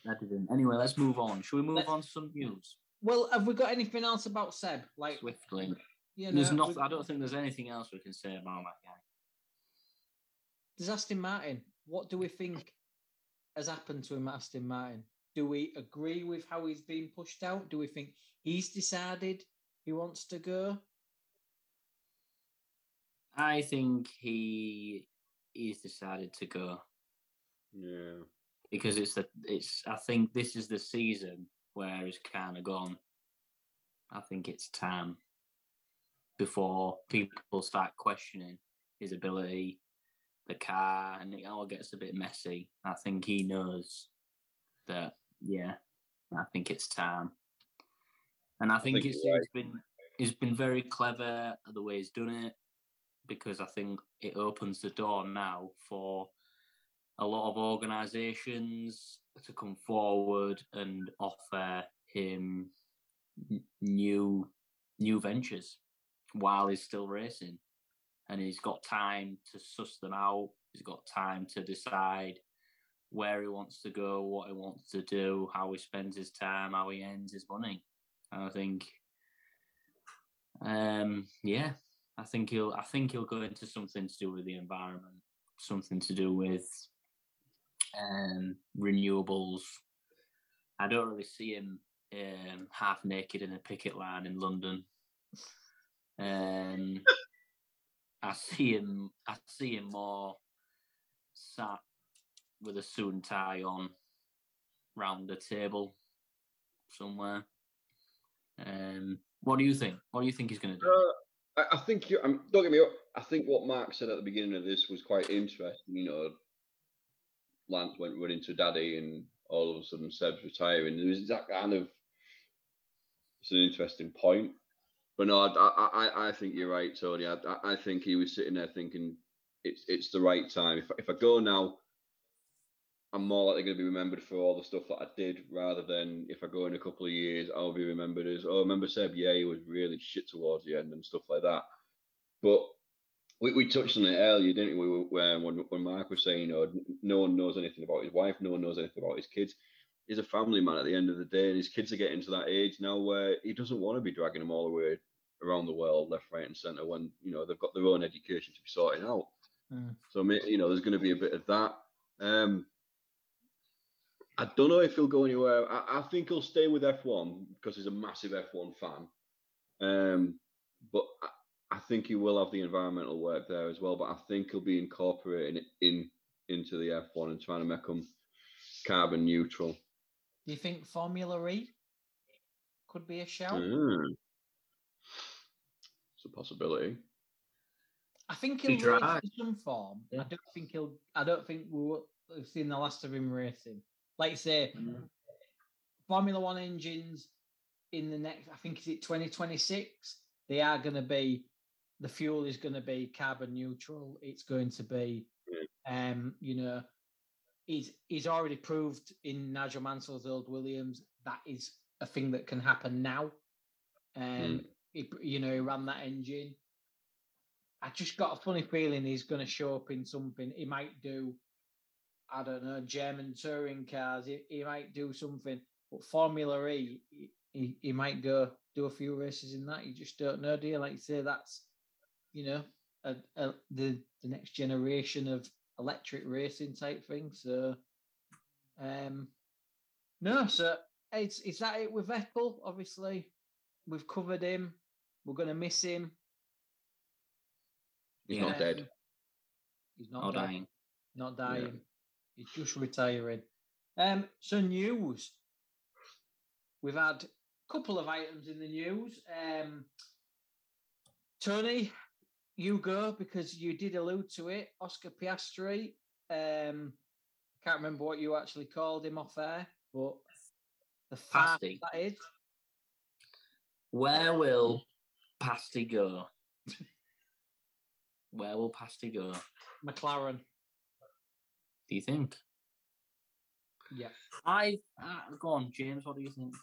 I didn't. Anyway, let's move on. Should we move Let's- on to some news Well, have we got anything else about Seb? Like, swiftly? you know, There's we- nothing. I don't think there's anything else we can say about that guy. Does Aston Martin, what do we think has happened to him at Aston Martin? Do we agree with how he's been pushed out? Do we think he's decided he wants to go? I think he he's decided to go Yeah. because it's the it's. I think this is the season where he's kind of gone. I think it's time before people start questioning his ability, the car, and it all gets a bit messy. I think he knows that. Yeah, I think it's time, and I think, think it's, right. it's been he's been very clever at the way he's done it because I think it opens the door now for a lot of organisations to come forward and offer him new new ventures while he's still racing, and he's got time to suss them out. He's got time to decide where he wants to go, what he wants to do, how he spends his time, how he ends his money. And I think, um, yeah, I think he'll. I think he'll go into something to do with the environment, something to do with um, renewables. I don't really see him um, half naked in a picket line in London. Um, I see him. I see him more sat with a suit and tie on, round the table somewhere. Um, what do you think? What do you think he's going to do? Uh, I, I think you. Um, don't get me wrong. I think what Mark said at the beginning of this was quite interesting. You know, Lance went running to Daddy, and all of a sudden Seb's retiring. There was that kind of. It's an interesting point, but no, I, I, I- think you're right, Tony. I- I think he was sitting there thinking it's it's the right time. If if I go now, I'm more likely going to be remembered for all the stuff that I did, rather than if I go in a couple of years, I'll be remembered as oh, remember Seb? Yeah, he was really shit towards the end and stuff like that. But we, we touched on it earlier, didn't we? were- when when Mark was saying, you know, no one knows anything about his wife, no one knows anything about his kids. He's a family man at the end of the day, and his kids are getting to that age now where he doesn't want to be dragging them all the way around the world, left, right, and centre, when you know they've got their own education to be sorting out. Mm. So you know, there's going to be a bit of that. Um, I don't know if he'll go anywhere. I, I think he'll stay with F1 because he's a massive F1 fan. Um, but I, I think he will have the environmental work there as well. But I think he'll be incorporating it in into the F1 and trying to make them carbon neutral. Do you think Formula E could be a shout? Mm. It's a possibility. I think He he'll race in some form. I don't think he'll. I don't think we will, we've seen the last of him racing. Like say, Formula One engines in the next. I think is it twenty twenty six. They are going to be. The fuel is going to be carbon neutral. It's going to be, um, you know, he's he's already proved in Nigel Mansell's old Williams that is a thing that can happen now. Um, he, you know, he ran that engine. I just got a funny feeling he's going to show up in something. He might do, I don't know, German touring cars. He, he might do something, but Formula E, he, he, might go do a few races in that. You just don't know, do you? Like you say, that's you know, a, a, the the next generation of electric racing type thing. So, um, no, so it's is that it with Vettel? Obviously, we've covered him. We're going to miss him. He's not dead. He's not dying. Not dying. He's just retiring. Um, so news. We've had a couple of items in the news. Um, Tony, you go because you did allude to it. Oscar Piastri. Um, I can't remember what you actually called him off air, but the Pasty. that is. Where will Pasty go? Where will Pasty go? McLaren. Do you think? Yeah. I uh, go on, James. What do you think?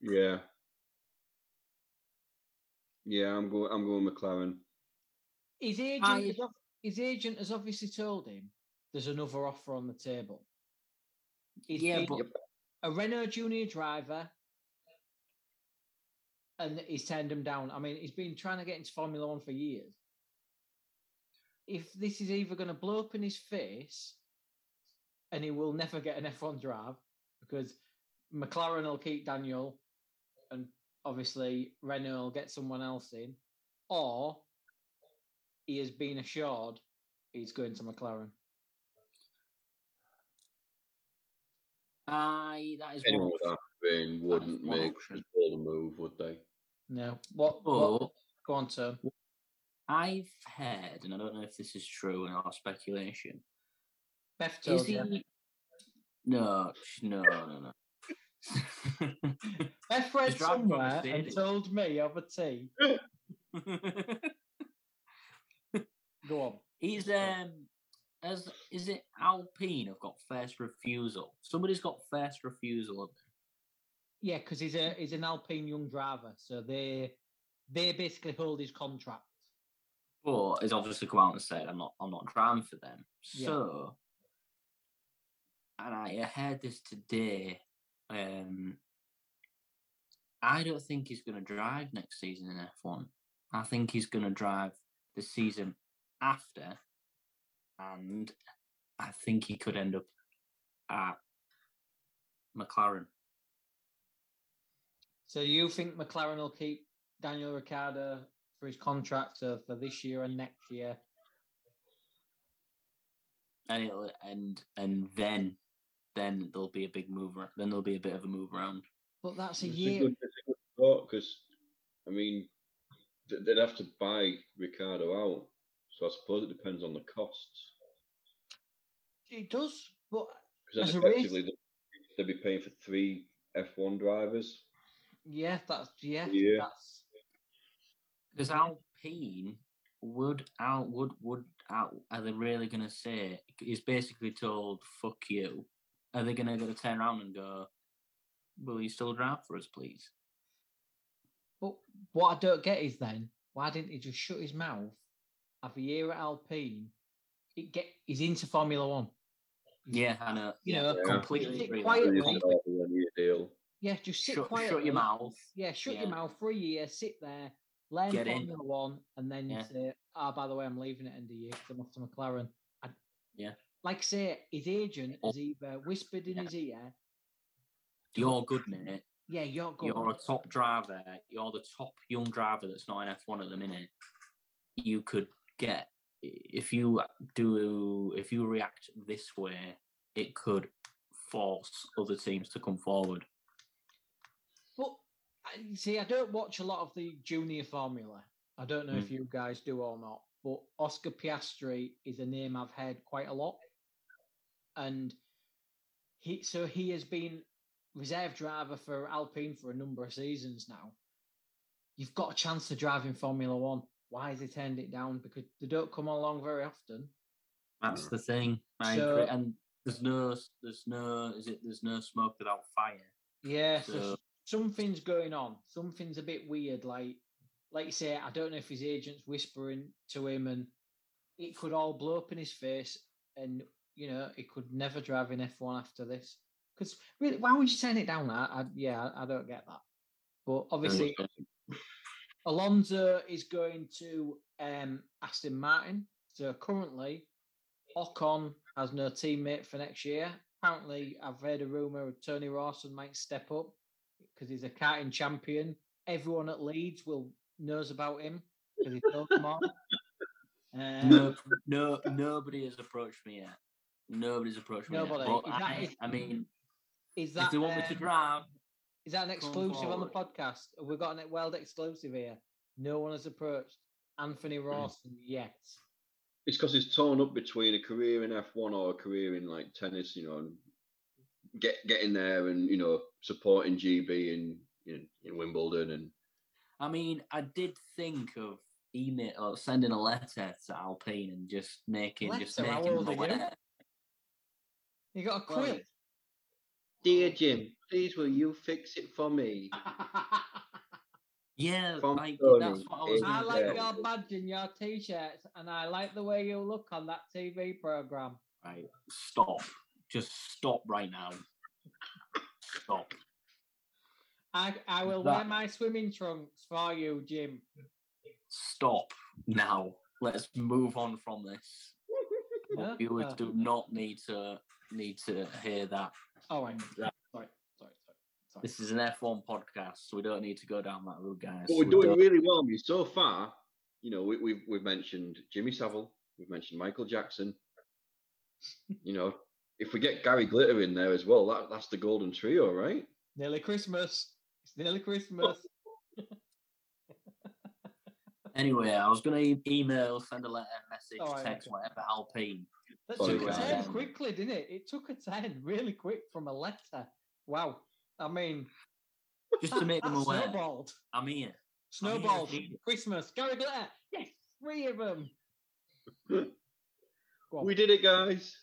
Yeah. Yeah, I'm going. I'm going McLaren. His agent, I- has, his agent has obviously told him there's another offer on the table. He's yeah, but a Renault Junior driver, and he's turned him down. I mean, he's been trying to get into Formula One for years. If this is either going to blow up in his face, and he will never get an F1 drive because McLaren will keep Daniel, and obviously Renault will get someone else in, or he has been assured he's going to McLaren. I that is Anyone one. with that brain wouldn't make option. as bold a move, would they? No, what? What oh. go on, Tom. I've heard, and I don't know if this is true in our speculation. Beth Is told he? you. No, no, no, no. Beth read He's driving from somewhere and told me of a tea. Go on. He's um as is it Alpine have got first refusal. Somebody's got first refusal of him. Yeah, because he's a he's an Alpine young driver, so they they basically hold his contract. But he's obviously come out and said I'm not I'm not driving for them. Yeah. So and I heard this today. Um I don't think he's gonna drive next season in F one. I think he's gonna drive the season after and I think he could end up at McLaren. So you think McLaren will keep Daniel Ricciardo for his contract so for this year and next year? and it'll and and then then there'll be a big move ar- then there'll be a bit of a move around But that's a It's year. good, it's a good thought because, I mean, they'd have to buy Ricciardo out. So I suppose it depends on the costs. It does, but Because As a race- effectively they'd- they'd be paying for three F1 drivers. yeah, that's yeah, Yeah. that's because Alpine would out would would out are they really going to say he's basically told fuck you are they going to go to turn around and go will you still drive for us please But what I don't get is then why didn't he just shut his mouth? Have a year at Alpine. It get he's into Formula One. Yeah I know You know, Yeah. completely Sit agree quietly. that. Really hard to win your deal. Yeah, just sit shut, quietly. shut your mouth Yeah, shut Yeah. your mouth for a year, sit there, learn Get in. Formula One, and then Yeah. say, "Ah, by the way, I'm leaving at end of year because I'm off to McLaren." I, Yeah. like say, his agent Oh. has either whispered in Yeah. his ear, you're good mate "Yeah, you're good." you're a top driver, you're the top young driver that's not in F1 at the minute, you could get, if you do, if you react this way, it could force other teams to come forward. I- see, I don't watch a lot of the junior formula. I don't know if Mm. you guys do or not, but Oscar Piastri is a name I've heard quite a lot, and he so he has been reserve driver for Alpine for a number of seasons now. You've got a chance to drive in Formula One. Why has he turned it down? Because they don't come along very often. That's the thing. So-. And there's no, there's no, is it? There's no smoke without fire. Yeah, so something's going on. Something's a bit weird. Like, like you say, I don't know if his agent's whispering to him, and it could all blow up in his face, and you know, he could never drive in F one after this. Because really, why would you turn it down? I, I yeah, I, I don't get that. But obviously, Alonso is going to um, Aston Martin. So currently, Ocon has no teammate for next year. Apparently, I've heard a rumor of Tony Rawson might step up because he's a karting champion. Everyone at Leeds will knows about him because he told them all. Um, no, no, nobody has approached me yet. Nobody's approached me Nobody. yet. That- I, is- I mean, is that if they want me to um, drive, Is that an exclusive on the forward. podcast? Have we got a world exclusive here? No one has approached Anthony Hmm. Rawson yet. It's because he's torn up between a career in F1 or a career in like tennis, you know, and get getting there and you know supporting GB in in, in Wimbledon and I mean, I did think of email or sending a letter to Alpine and just making just Letter? How making old them are you? got a Well, dear Jim, please will you fix it for me? Yeah, From like Tony, that's what I was. I like say. your badge and your t-shirts, and I like the way you look on that TV program. Right, stop. Just stop right now. Stop. I I will That- wear my swimming trunks for you, Jim. Stop now. Let's move on from this. Yeah? Viewers Oh. do not need to need to hear that. Oh, I That- sorry, sorry, sorry, sorry. This is an F1 podcast, so we don't need to go down that road, guys. But we're We doing don't- really well. I mean, so far, you know, we, we've we've mentioned Jimmy Savile, we've mentioned Michael Jackson. You know, if we get Gary Glitter in there as well, that, that's the golden trio, right? Nearly Christmas. It's nearly Christmas. Anyway, I was going to email, send a letter, message, Oh, text, okay. whatever, Alpine. That Sorry, took a guys. ten quickly, didn't it? It took a ten really quick from a letter. Wow. I mean, Just to make them that aware. Snowballed. I'm here. Snowballed. if you- Christmas. Gary Glitter. Yes, three of them. We did it, guys.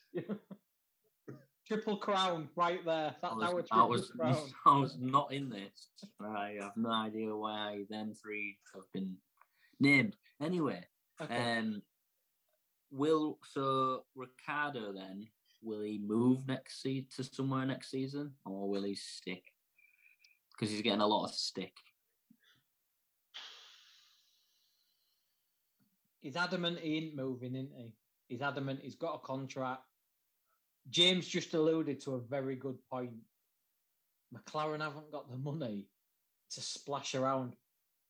Triple crown right there. That, our was, triple I, was, crown. I was not in this. I have no idea why them three have been named. Anyway, Okay. um, will so Ricciardo then will he move next se- to somewhere next season or will he stick? Because he's getting a lot of stick. He's adamant he ain't moving, isn't he? He's adamant he's got a contract. James just alluded to a very good point. McLaren haven't got the money to splash around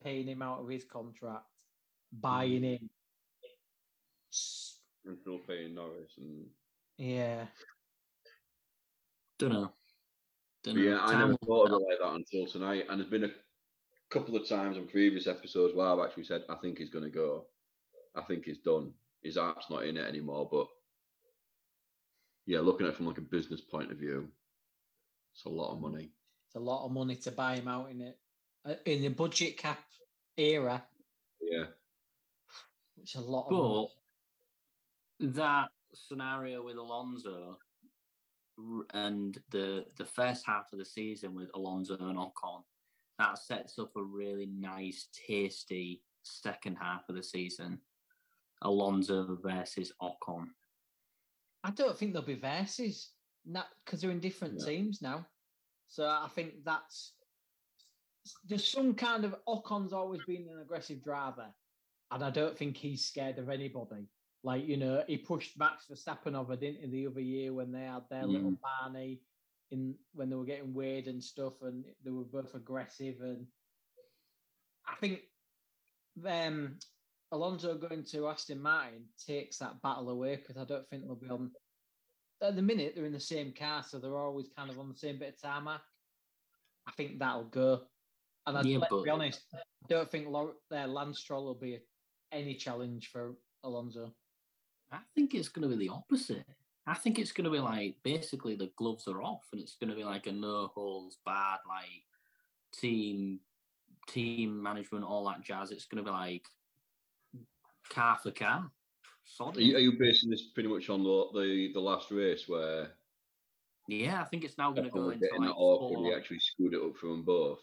paying him out of his contract, buying mm. him. And still paying Norris and Yeah. Don't know. Don't know. yeah, I never thought of it like that until tonight. And there's been a couple of times on previous episodes where I've actually said, I think he's going to go. I think he's done. His app's not in it anymore. But yeah, looking at it from like a business point of view, it's a lot of money. It's a lot of money to buy him out in it. Uh, In the budget cap era, Yeah. it's a lot of money. But that scenario with Alonso and the the first half of the season with Alonso and Ocon, that sets up a really nice, tasty second half of the season. Alonso versus Ocon. I don't think there'll be verses, because they're in different No. teams now. So I think that's there's some kind of Ocon's always been an aggressive driver, and I don't think he's scared of anybody. Like you know, he pushed Max Verstappen over, didn't he, the other year when they had their little Barney in when they were getting weird and stuff, and they were both aggressive. And I think um, Alonso going to Aston Martin takes that battle away because I don't think they'll be on. At the minute, they're in the same car, so they're always kind of on the same bit of tarmac. I think that'll go. And I'd, Yeah, but- be honest, I don't think their uh, Lance Stroll will be any challenge for Alonso. I think it's going to be the opposite. I think it's going to be like basically the gloves are off, and it's going to be like a no holds barred like team team management, all that jazz. It's going to be like car for car. Sod Are you, are you basing this pretty much on the the, the last race where Yeah, I think it's now going to go into getting like that awkward? full actually screwed it up for them both.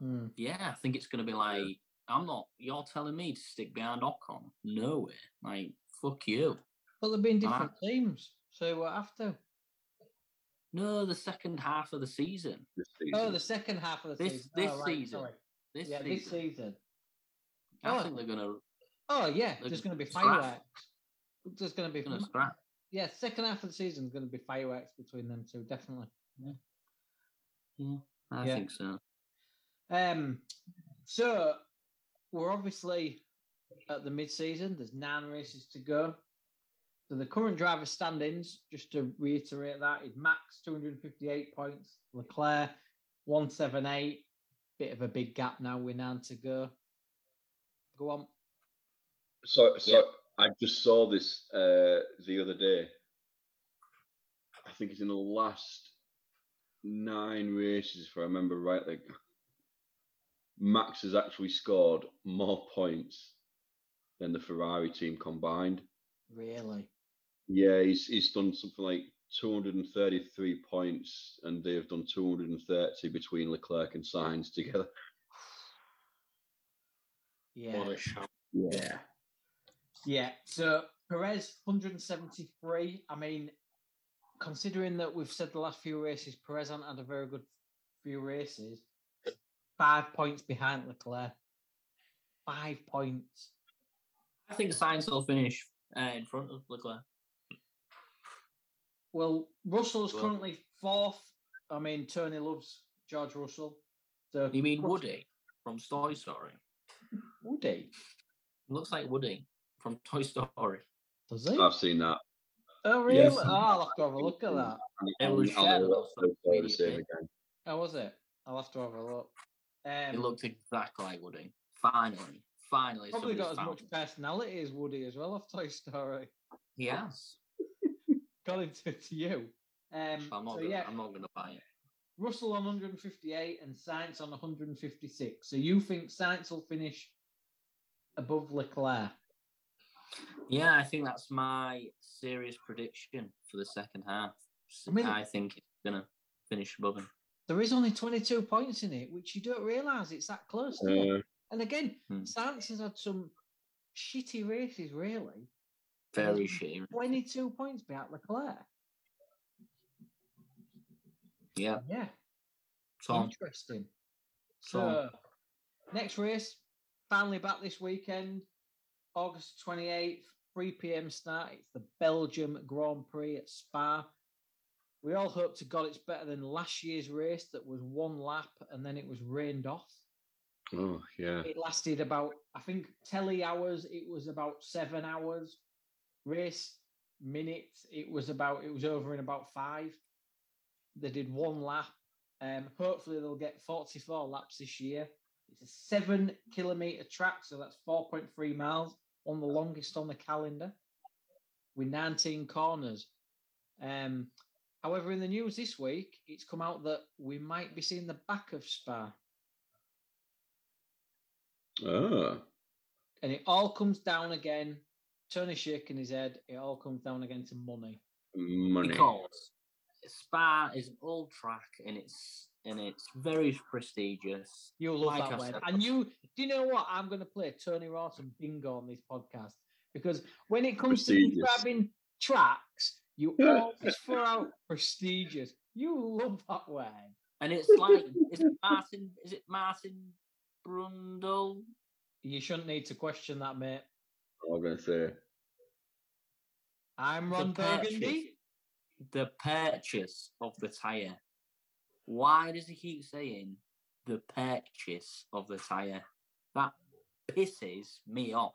Hmm. Yeah, I think it's going to be like I'm not. You're telling me to stick behind Ocon? No way. Like fuck you. But they've been in different teams, so we'll have to. No, the second half of the season. This Oh, the second half of the This- season. this oh, right, season. sorry. This yeah, season, this season. I Oh. think they're going to Oh yeah, They're there's going to be scrap. fireworks. There's going to be going to yeah. Second half of the season is going to be fireworks between them two, definitely. Yeah, I Yeah. think so. Um, so we're obviously at the mid-season. There's nine races to go. So the current driver standings, just to reiterate that, is Max 258 points, Leclerc 178. Bit of a big gap now with nine to go. Go on. So, so I just saw this uh, the other day. I think it's in the last nine races, if I remember rightly, Max has actually scored more points than the Ferrari team combined. Really? Yeah, he's he's done something like 233 points, and they've done 230 between Leclerc and Sainz together. Yeah. What a. Yeah. Yeah. So Perez 173. I mean, considering that we've said the last few races, Perez hasn't had a very good few races. Five points behind Leclerc. Five points. I think Sainz will finish uh, in front of Leclerc. Well, Russell's Well- currently fourth. I mean, Tony loves George Russell. So You mean Woody from Toy Story? Woody? Looks like Woody from Toy Story. Does he? I've seen that. oh, really? Yes. Oh, I'll have to have a look at that. It was I'll shared never on watch social media, again. How was it? I'll have to have a look. Um, It looked exactly like Woody. Finally, finally, probably got as somebody's much found personality as Woody as well off Toy Story. He has. According to, to you. Um, I'm not. so gonna, yeah, I'm not going to buy it. Russell on 158 and Sainz on 156. So you think Sainz will finish above Leclerc? Yeah, I think that's my serious prediction for the second half. I mean- I think it's going to finish above him. There is only 22 points in it, which you don't realise it's that close. Uh, And again, Hmm. Sainz has had some shitty races, really. Very shitty. 22 points behind Leclerc. Yeah. Yeah, So, interesting. so So, next race, finally back this weekend, August 28th, 3 p.m. start. It's the Belgium Grand Prix at Spa. We all hope to God it's better than last year's race that was one lap and then it was rained off. oh yeah. It lasted about, I think, telly hours, it was about seven hours. Race minutes, it was about, it was over in about five. They did one lap. Um, hopefully they'll get 44 laps this year. It's a seven kilometer track, so that's 4.3 miles, one of the longest on the calendar, with 19 corners. Um, however, in the news this week, it's come out that we might be seeing the back of Spa. Oh. And it all comes down again. Tony shaking his head. It all comes down again to money. Money. because Spa is an old track and it's and it's very prestigious. You love Like that I word. And you, do you know what? I'm going to play Tony Rawson bingo on this podcast because when it comes to grabbing tracks, you always throw out prestigious. You love that word. And it's like is it Martin is it Martin Brundle? You shouldn't need to question that, mate. I'm gonna say. I'm The Ron purchase. Burgundy. The purchase of the tyre. Why does he keep saying the purchase of the tyre? That pisses me off.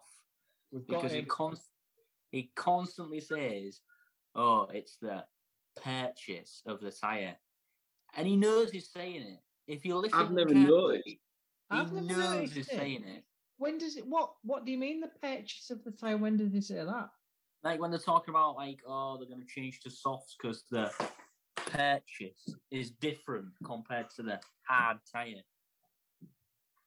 We've because he const- he constantly says, "Oh, it's the purchase of the tire," and he knows he's saying it. If you listen, I've never noticed. He I've never knows noticed he's it. saying it. When does it? What? What do you mean the purchase of the tyre? When did he say that? Like when they're talking about like, oh, they're going to change to softs because the purchase is different compared to the hard tire.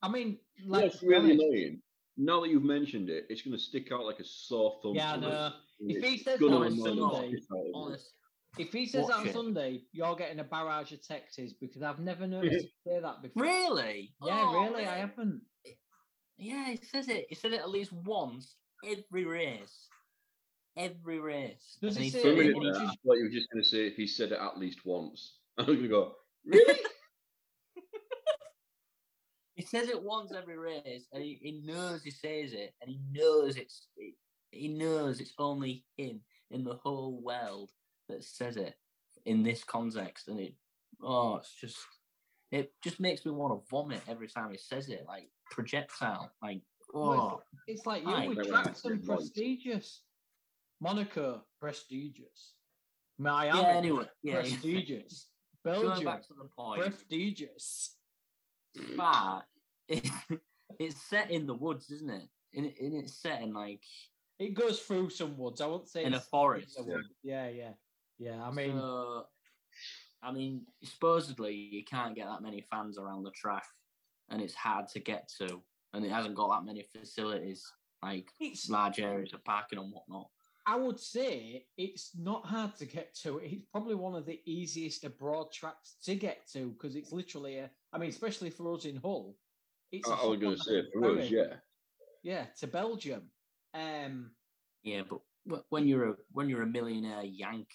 I mean, like, That's to be really honest- annoying. Now that you've mentioned it, it's gonna stick out like a sore thumb. Yeah, I know. If he says that on Sunday- piss out of us. Honest, If he says that on it. Sunday, you're getting a barrage of texts because I've never noticed him say that before. really? Yeah, Oh, really, I haven't. Yeah, he says it. He said it at least once every race. Every race. Does And he he say For it minute in it- I thought you were just gonna say he said it at least once. I was gonna go, really? He says it once every race, and he, he knows he says it, and he knows it's he, he knows it's only him in the whole world that says it in this context, and it oh, it's just it just makes me want to vomit every time he says it, like projectile, like oh, It's like you Aye. with Never tracks and happened once. prestigious. Monaco, prestigious. Miami, yeah. Anyway, yeah. prestigious. Belgium, back to the point, prestigious. Spa, it, it's set in the woods, isn't it? In, in it's set in like It goes through some woods. I won't say In a forest. the woods. Yeah, yeah, yeah. I mean, So, I mean, supposedly you can't get that many fans around the track, and it's hard to get to, and it hasn't got that many facilities like It's large areas of parking and whatnot. I would say it's not hard to get to. It's probably one of the easiest abroad tracks to get to because it's literally a. I mean, especially for us in Hull, it's. I, a I was going to say for us, yeah. yeah, to Belgium. Um, Yeah, but when you're a when you're a millionaire Yank,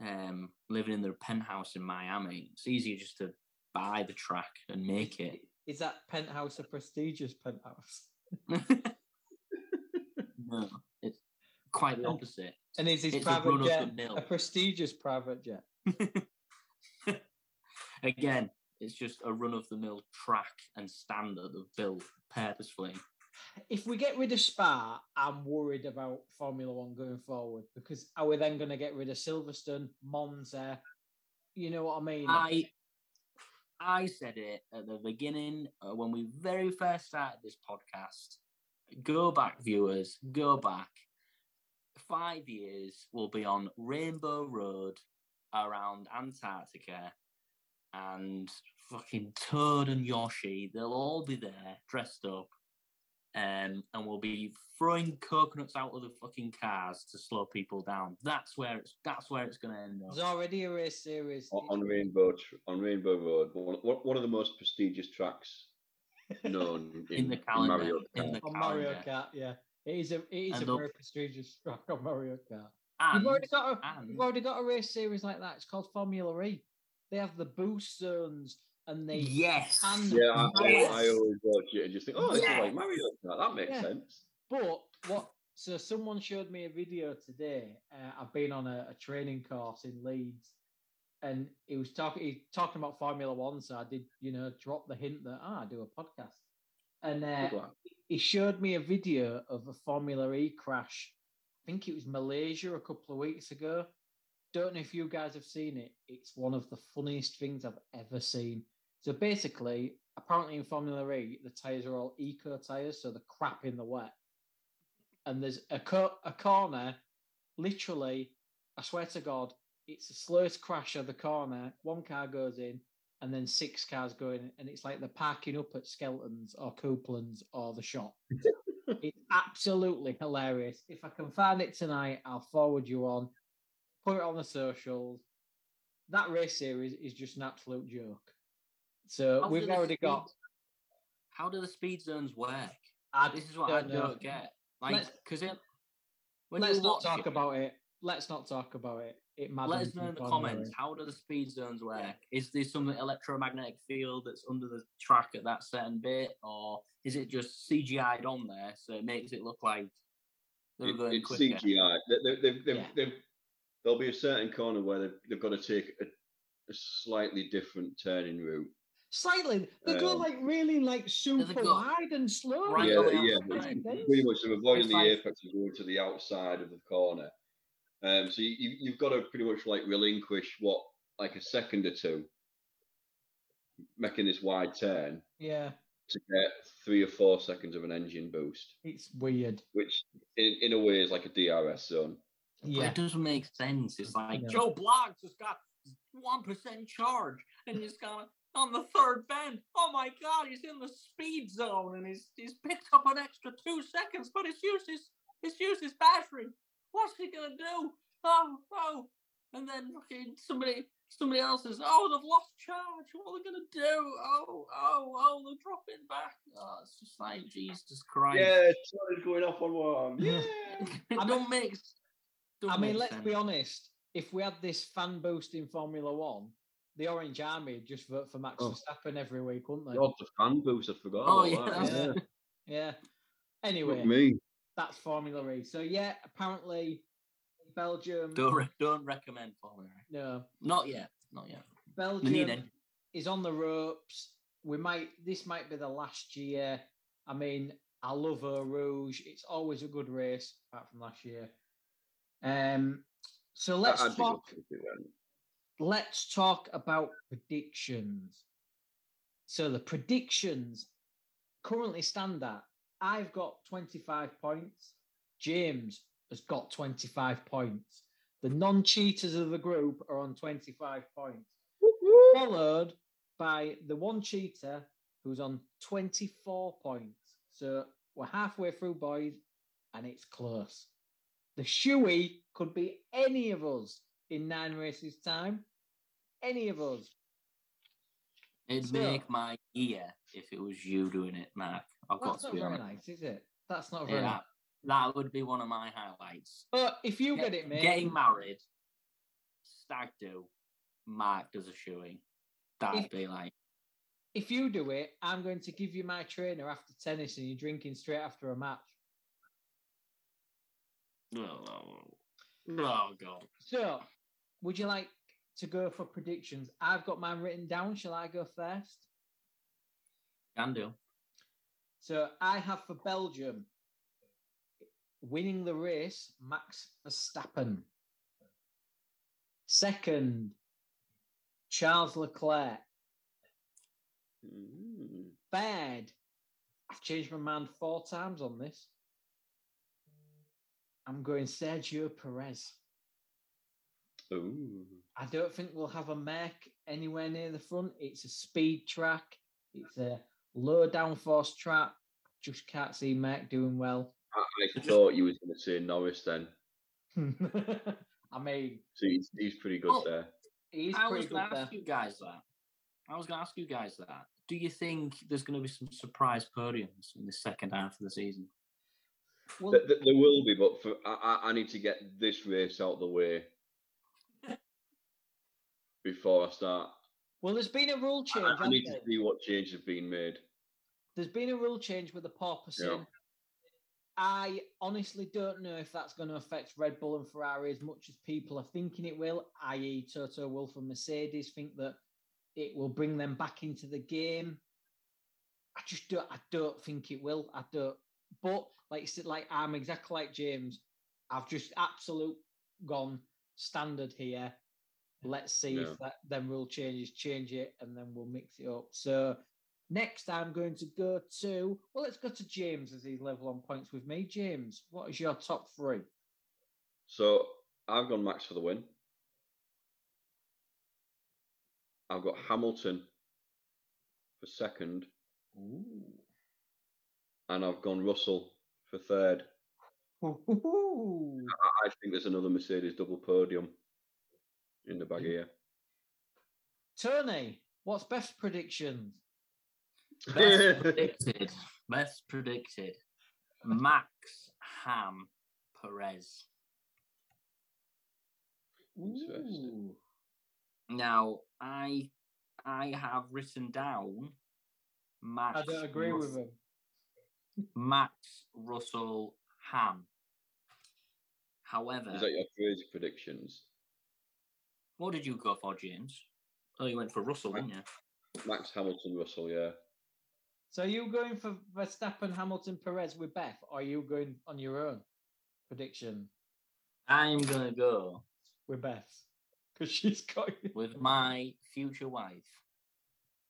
um, living in their penthouse in Miami, it's easier just to buy the track and make it. is that penthouse a prestigious penthouse? no, it's quite the opposite. And is his It's a private run of jet a prestigious private jet? Again, it's just a run of the mill track and standard of built purposefully. If we get rid of Spa, I'm worried about Formula One going forward because are we then going to get rid of Silverstone, Monza? You know what I mean? I I said it at the beginning uh, when we very first started this podcast. Go back, viewers. Go back. Five years will be on Rainbow Road around Antarctica, and fucking Toad and Yoshi. They'll all be there dressed up, um, and we'll be throwing coconuts out of the fucking cars to slow people down. That's where it's. That's where it's going to end up. There's already a race series. On on Rainbow on Rainbow Road, one, one one of the most prestigious tracks known in, in the calendar. Mario in Kart. the on Mario. Kart, yeah. It is a it is And a look- very prestigious track on Mario Kart. And, you've already got a and- you've already got a race series like that. It's called Formula E. They have the boost zones and they yes. can Yeah, I, I, always watch it and just think, oh, it's Yeah. like Mario That makes Yeah. sense. But what? So someone showed me a video today. Uh, I've been on a, a training course in Leeds, and he was talking. He talking about Formula One. So I did, you know, drop the hint that ah, I do a podcast, and uh, he showed me a video of a Formula E crash. I think it was Malaysia a couple of weeks ago. Don't know if you guys have seen it. It's one of the funniest things I've ever seen. So basically, apparently in Formula E, the tires are all eco tires, so the crap in the wet. And there's a co- a corner, literally, I swear to God, it's the slowest crash of the corner. One car goes in, and then six cars go in, and it's like they're parking up at Skeletons or Copeland's or the shop. it's absolutely hilarious. If I can find it tonight, I'll forward you on. Put it on the socials. That race series is just an absolute joke. So How we've already speed- got. How do the speed zones work? I This is what I don't know. don't get. Like, because it. When Let's not talk it, about it. Let's not talk about it. It matters. Let matters. us know in the comments. How do the speed zones work? Is there some electromagnetic field that's under the track at that certain bit, or is it just CGI'd on there so it makes it look like they're It- going it's quicker? CGI. They, they, they've, they've, Yeah. they've, there'll be a certain corner where they've, they've got to take a, a slightly different turning route. Slightly. They go Um, like really like super wide and slow. right yeah, the yeah. outside. It's It's intense. pretty much they're avoiding It's the like- apex and going to the outside of the corner. Um, so you, you- you've got to pretty much like relinquish what like a second or two, making this wide turn Yeah, to get three or four seconds of an engine boost, it's weird. which in, in a way is like a DRS zone. But Yeah. It doesn't make sense. It's like No. Joe Bloggs has got one percent charge, and he's got on the third bend. Oh my God, he's in the speed zone, and he's he's picked up an extra two seconds, but it's used his he's used his battery. What's he gonna do? Oh oh, and then fucking somebody somebody else says, oh they've lost charge. What are they gonna do? Oh oh oh, they're dropping back. Oh, it's just like Jesus Christ. Yeah, Tony's going off on one. Yeah. it don't make. S- don't I mean, let's be honest. If we had this fan boost in Formula One, the Orange Army would just vote for Max Oh. Verstappen every week, wouldn't they? God, the fan boost, I forgot. Oh about yeah, that. Yeah. Yeah. Fuck Anyway, me. that's Formula E. So yeah, apparently Belgium. Don't re- don't recommend Formula E. No, Not yet. Not yet. We need Belgium it. is on the ropes. We might. This might be the last year. I mean, I love Eau Rouge. It's always a good race, apart from last year. Um. So let's I'd talk. good to do that. let's talk about predictions. So the predictions currently stand at I've got 25 points. James has got 25 points. The non-cheaters of the group are on 25 points, followed by the one cheater who's on 24 points. So we're halfway through, boys, and it's close. The shoey could be any of us in nine races' time. Any of us. It'd So- make my ear if it was you doing it, Mark. I've got that's to not be very honest. nice, is it? That's not Yeah, very nice. that, that would be one of my highlights. But if you get it, mate, Getting married, stag do, Mark does a shoeing. That'd If- be like, if you do it, I'm going to give you my trainer after tennis and you're drinking straight after a match. Oh, oh God. So, would you like to go for predictions? I've got mine written down. Shall I go first? Can do. So, I have for Belgium winning the race, Max Verstappen. Second, Charles Leclerc. Mm. Third, I've changed my mind four times on this. I'm going Sergio Perez. Ooh. I don't think we'll have a Merc anywhere near the front. It's a speed track. It's a low downforce track. Just can't see Merc doing well. I, I thought you was going to say Norris then. I mean, So he's, he's pretty good Oh. there. he's I was going to ask you guys that. I was going to ask you guys that. Do you think there's going to be some surprise podiums in the second half of the season? Well, Th- th- There will be, but for I, I I need to get this race out the way before I start. well, there's been a rule change. I hasn't need to there? see what changes have been made. There's been a rule change with the porpoising. I honestly don't know if that's going to affect Red Bull and Ferrari as much as people are thinking it will, i.e., Toto Wolff and Mercedes think that it will bring them back into the game. I just don't. I don't think it will. I don't. But like like I'm exactly like James. I've just absolute gone standard here. Let's see Yeah. if that them rule changes change it, and then we'll mix it up. So next, I'm going to go to well, let's go to James as he's level on points with me. James, what is your top three? So I've gone Max for the win. I've got Hamilton for second, Ooh. and I've gone Russell for third. Ooh. I I think there's another Mercedes double podium in the bag here. Tony, what's best predictions? Best predicted. Best predicted. Max Ham Perez. Interesting. Ooh. Now, I I have written down Max. I don't agree Rus- with him. Max Russell Ham. However, Is that your crazy predictions? what did you go for, James? Oh, you went for Russell, didn't you? Max Hamilton, Russell, yeah. So are you going for Verstappen, Hamilton, Perez with Beth, or are you going on your own prediction I'm gonna go with Beth? Because she's got with my future wife,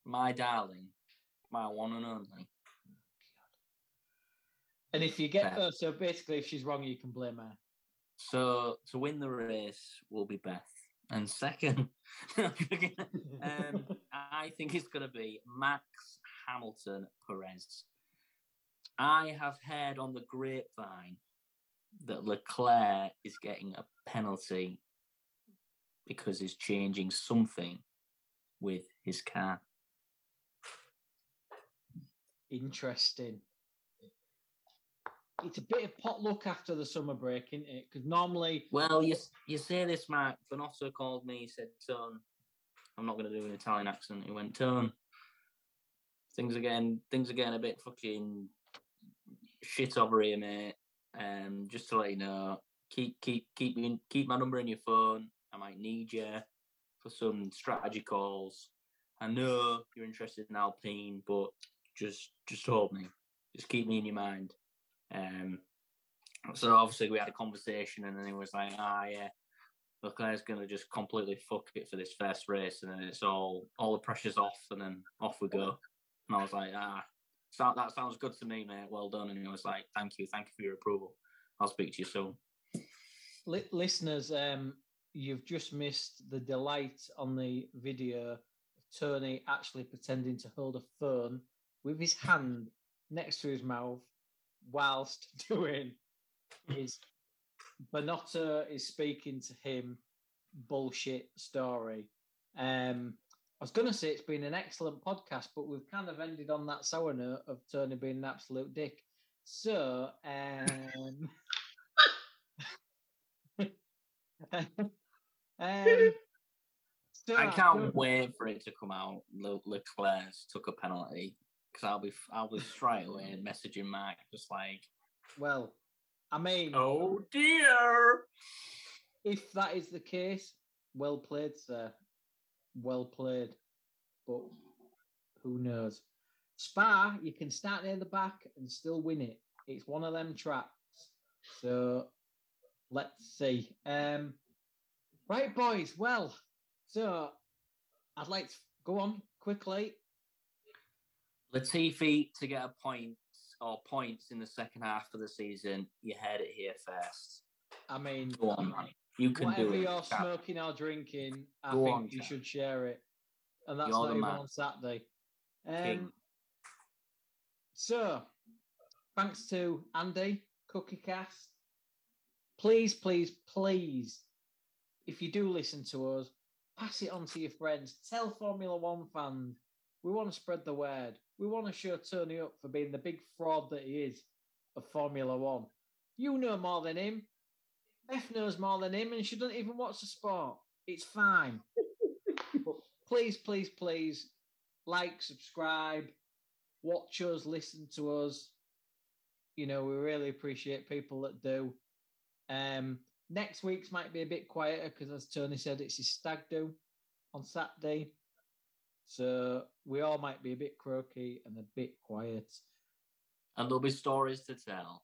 my darling, my one and only. And if you get her, so basically, if she's wrong, you can blame her. So to win the race will be Beth, and second, um, I think it's going to be Max Hamilton Perez. I have heard on the grapevine that Leclerc is getting a penalty because he's changing something with his car. Interesting. It's a bit of potluck after the summer break, isn't it? Because normally, Well, you you say this, Mark. Binotto called me. He said, "Tone, I'm not going to do an Italian accent." He went, "Tone, things again. Things again, a bit fucking shit over here, mate. Um, just to let you know, keep keep keep me keep my number in your phone. I might need you for some strategy calls. I know you're interested in Alpine, but just just hold me. Just keep me in your mind." Um, so obviously we had a conversation, and then he was like, "Ah, yeah, Leclerc's going to just completely fuck it for this first race, and then it's all all the pressure's off, and then off we go." And I was like, "Ah, so that sounds good to me, mate. Well done." And he was like, "Thank you, thank you for your approval. I'll speak to you soon." li- listeners, um, you've just missed the delight on the video of Tony actually pretending to hold a phone with his hand next to his mouth whilst doing his Binotto is speaking to him bullshit story. Um, I was going to say it's been an excellent podcast, but we've kind of ended on that sour note of Tony being an absolute dick. So, um, um, so I can't wait for it to come out. Le- Leclerc's took a penalty because I'll be I'll be straight away messaging Mark just like, Well, I mean, oh dear. if that is the case, well played, sir. Well played. But who knows? Spa, you can start near the back and still win it. It's one of them tracks. So let's see. Um, right, boys. Well, so I'd like to go on quickly. Latifi to get a point or points in the second half of the season. You heard it here first. I mean, Go on, man. You can whatever do it. you're smoking or drinking, I Go think on, you should share it. And that's You're not even man. on Saturday. Um, so, thanks to Andy, Cookie Cast. Please, please, please, if you do listen to us, pass it on to your friends. Tell Formula One fans. We want to spread the word. We want to show Tony up for being the big fraud that he is of Formula One. You know more than him. Beth knows more than him, and she doesn't even watch the sport. It's fine. but please, please, please, like, subscribe, watch us, listen to us. You know, we really appreciate people that do. Um, next week's might be a bit quieter because, as Tony said, it's his stag do on Saturday. So we all might be a bit croaky and a bit quiet. And there'll be stories to tell.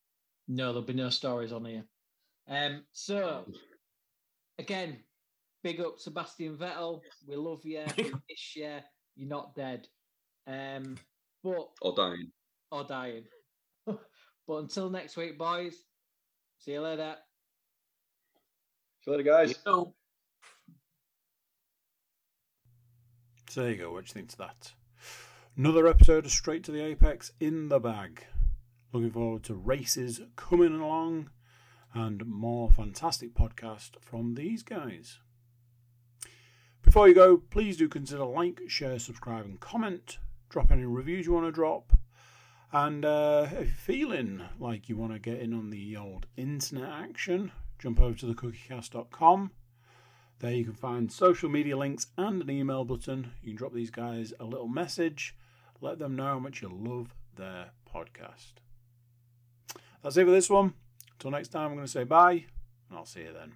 No, there'll be no stories on here. Um, so again, big up Sebastian Vettel. We love you. We miss you. You're not dead. Um, but Or dying. or dying. but until next week, boys. See you later. See you later, guys. You There you go. What do you think to that? Another episode of Straight to the Apex in the bag. Looking forward to races coming along and more fantastic podcast from these guys. Before you go, please do consider like, share, subscribe, and comment. Drop any reviews you want to drop. And uh, if you're feeling like you want to get in on the old internet action, jump over to thecookiecast.com. There you can find social media links and an email button. You can drop these guys a little message, let them know how much you love their podcast. That's it for this one. Until next time, I'm going to say bye, and I'll see you then.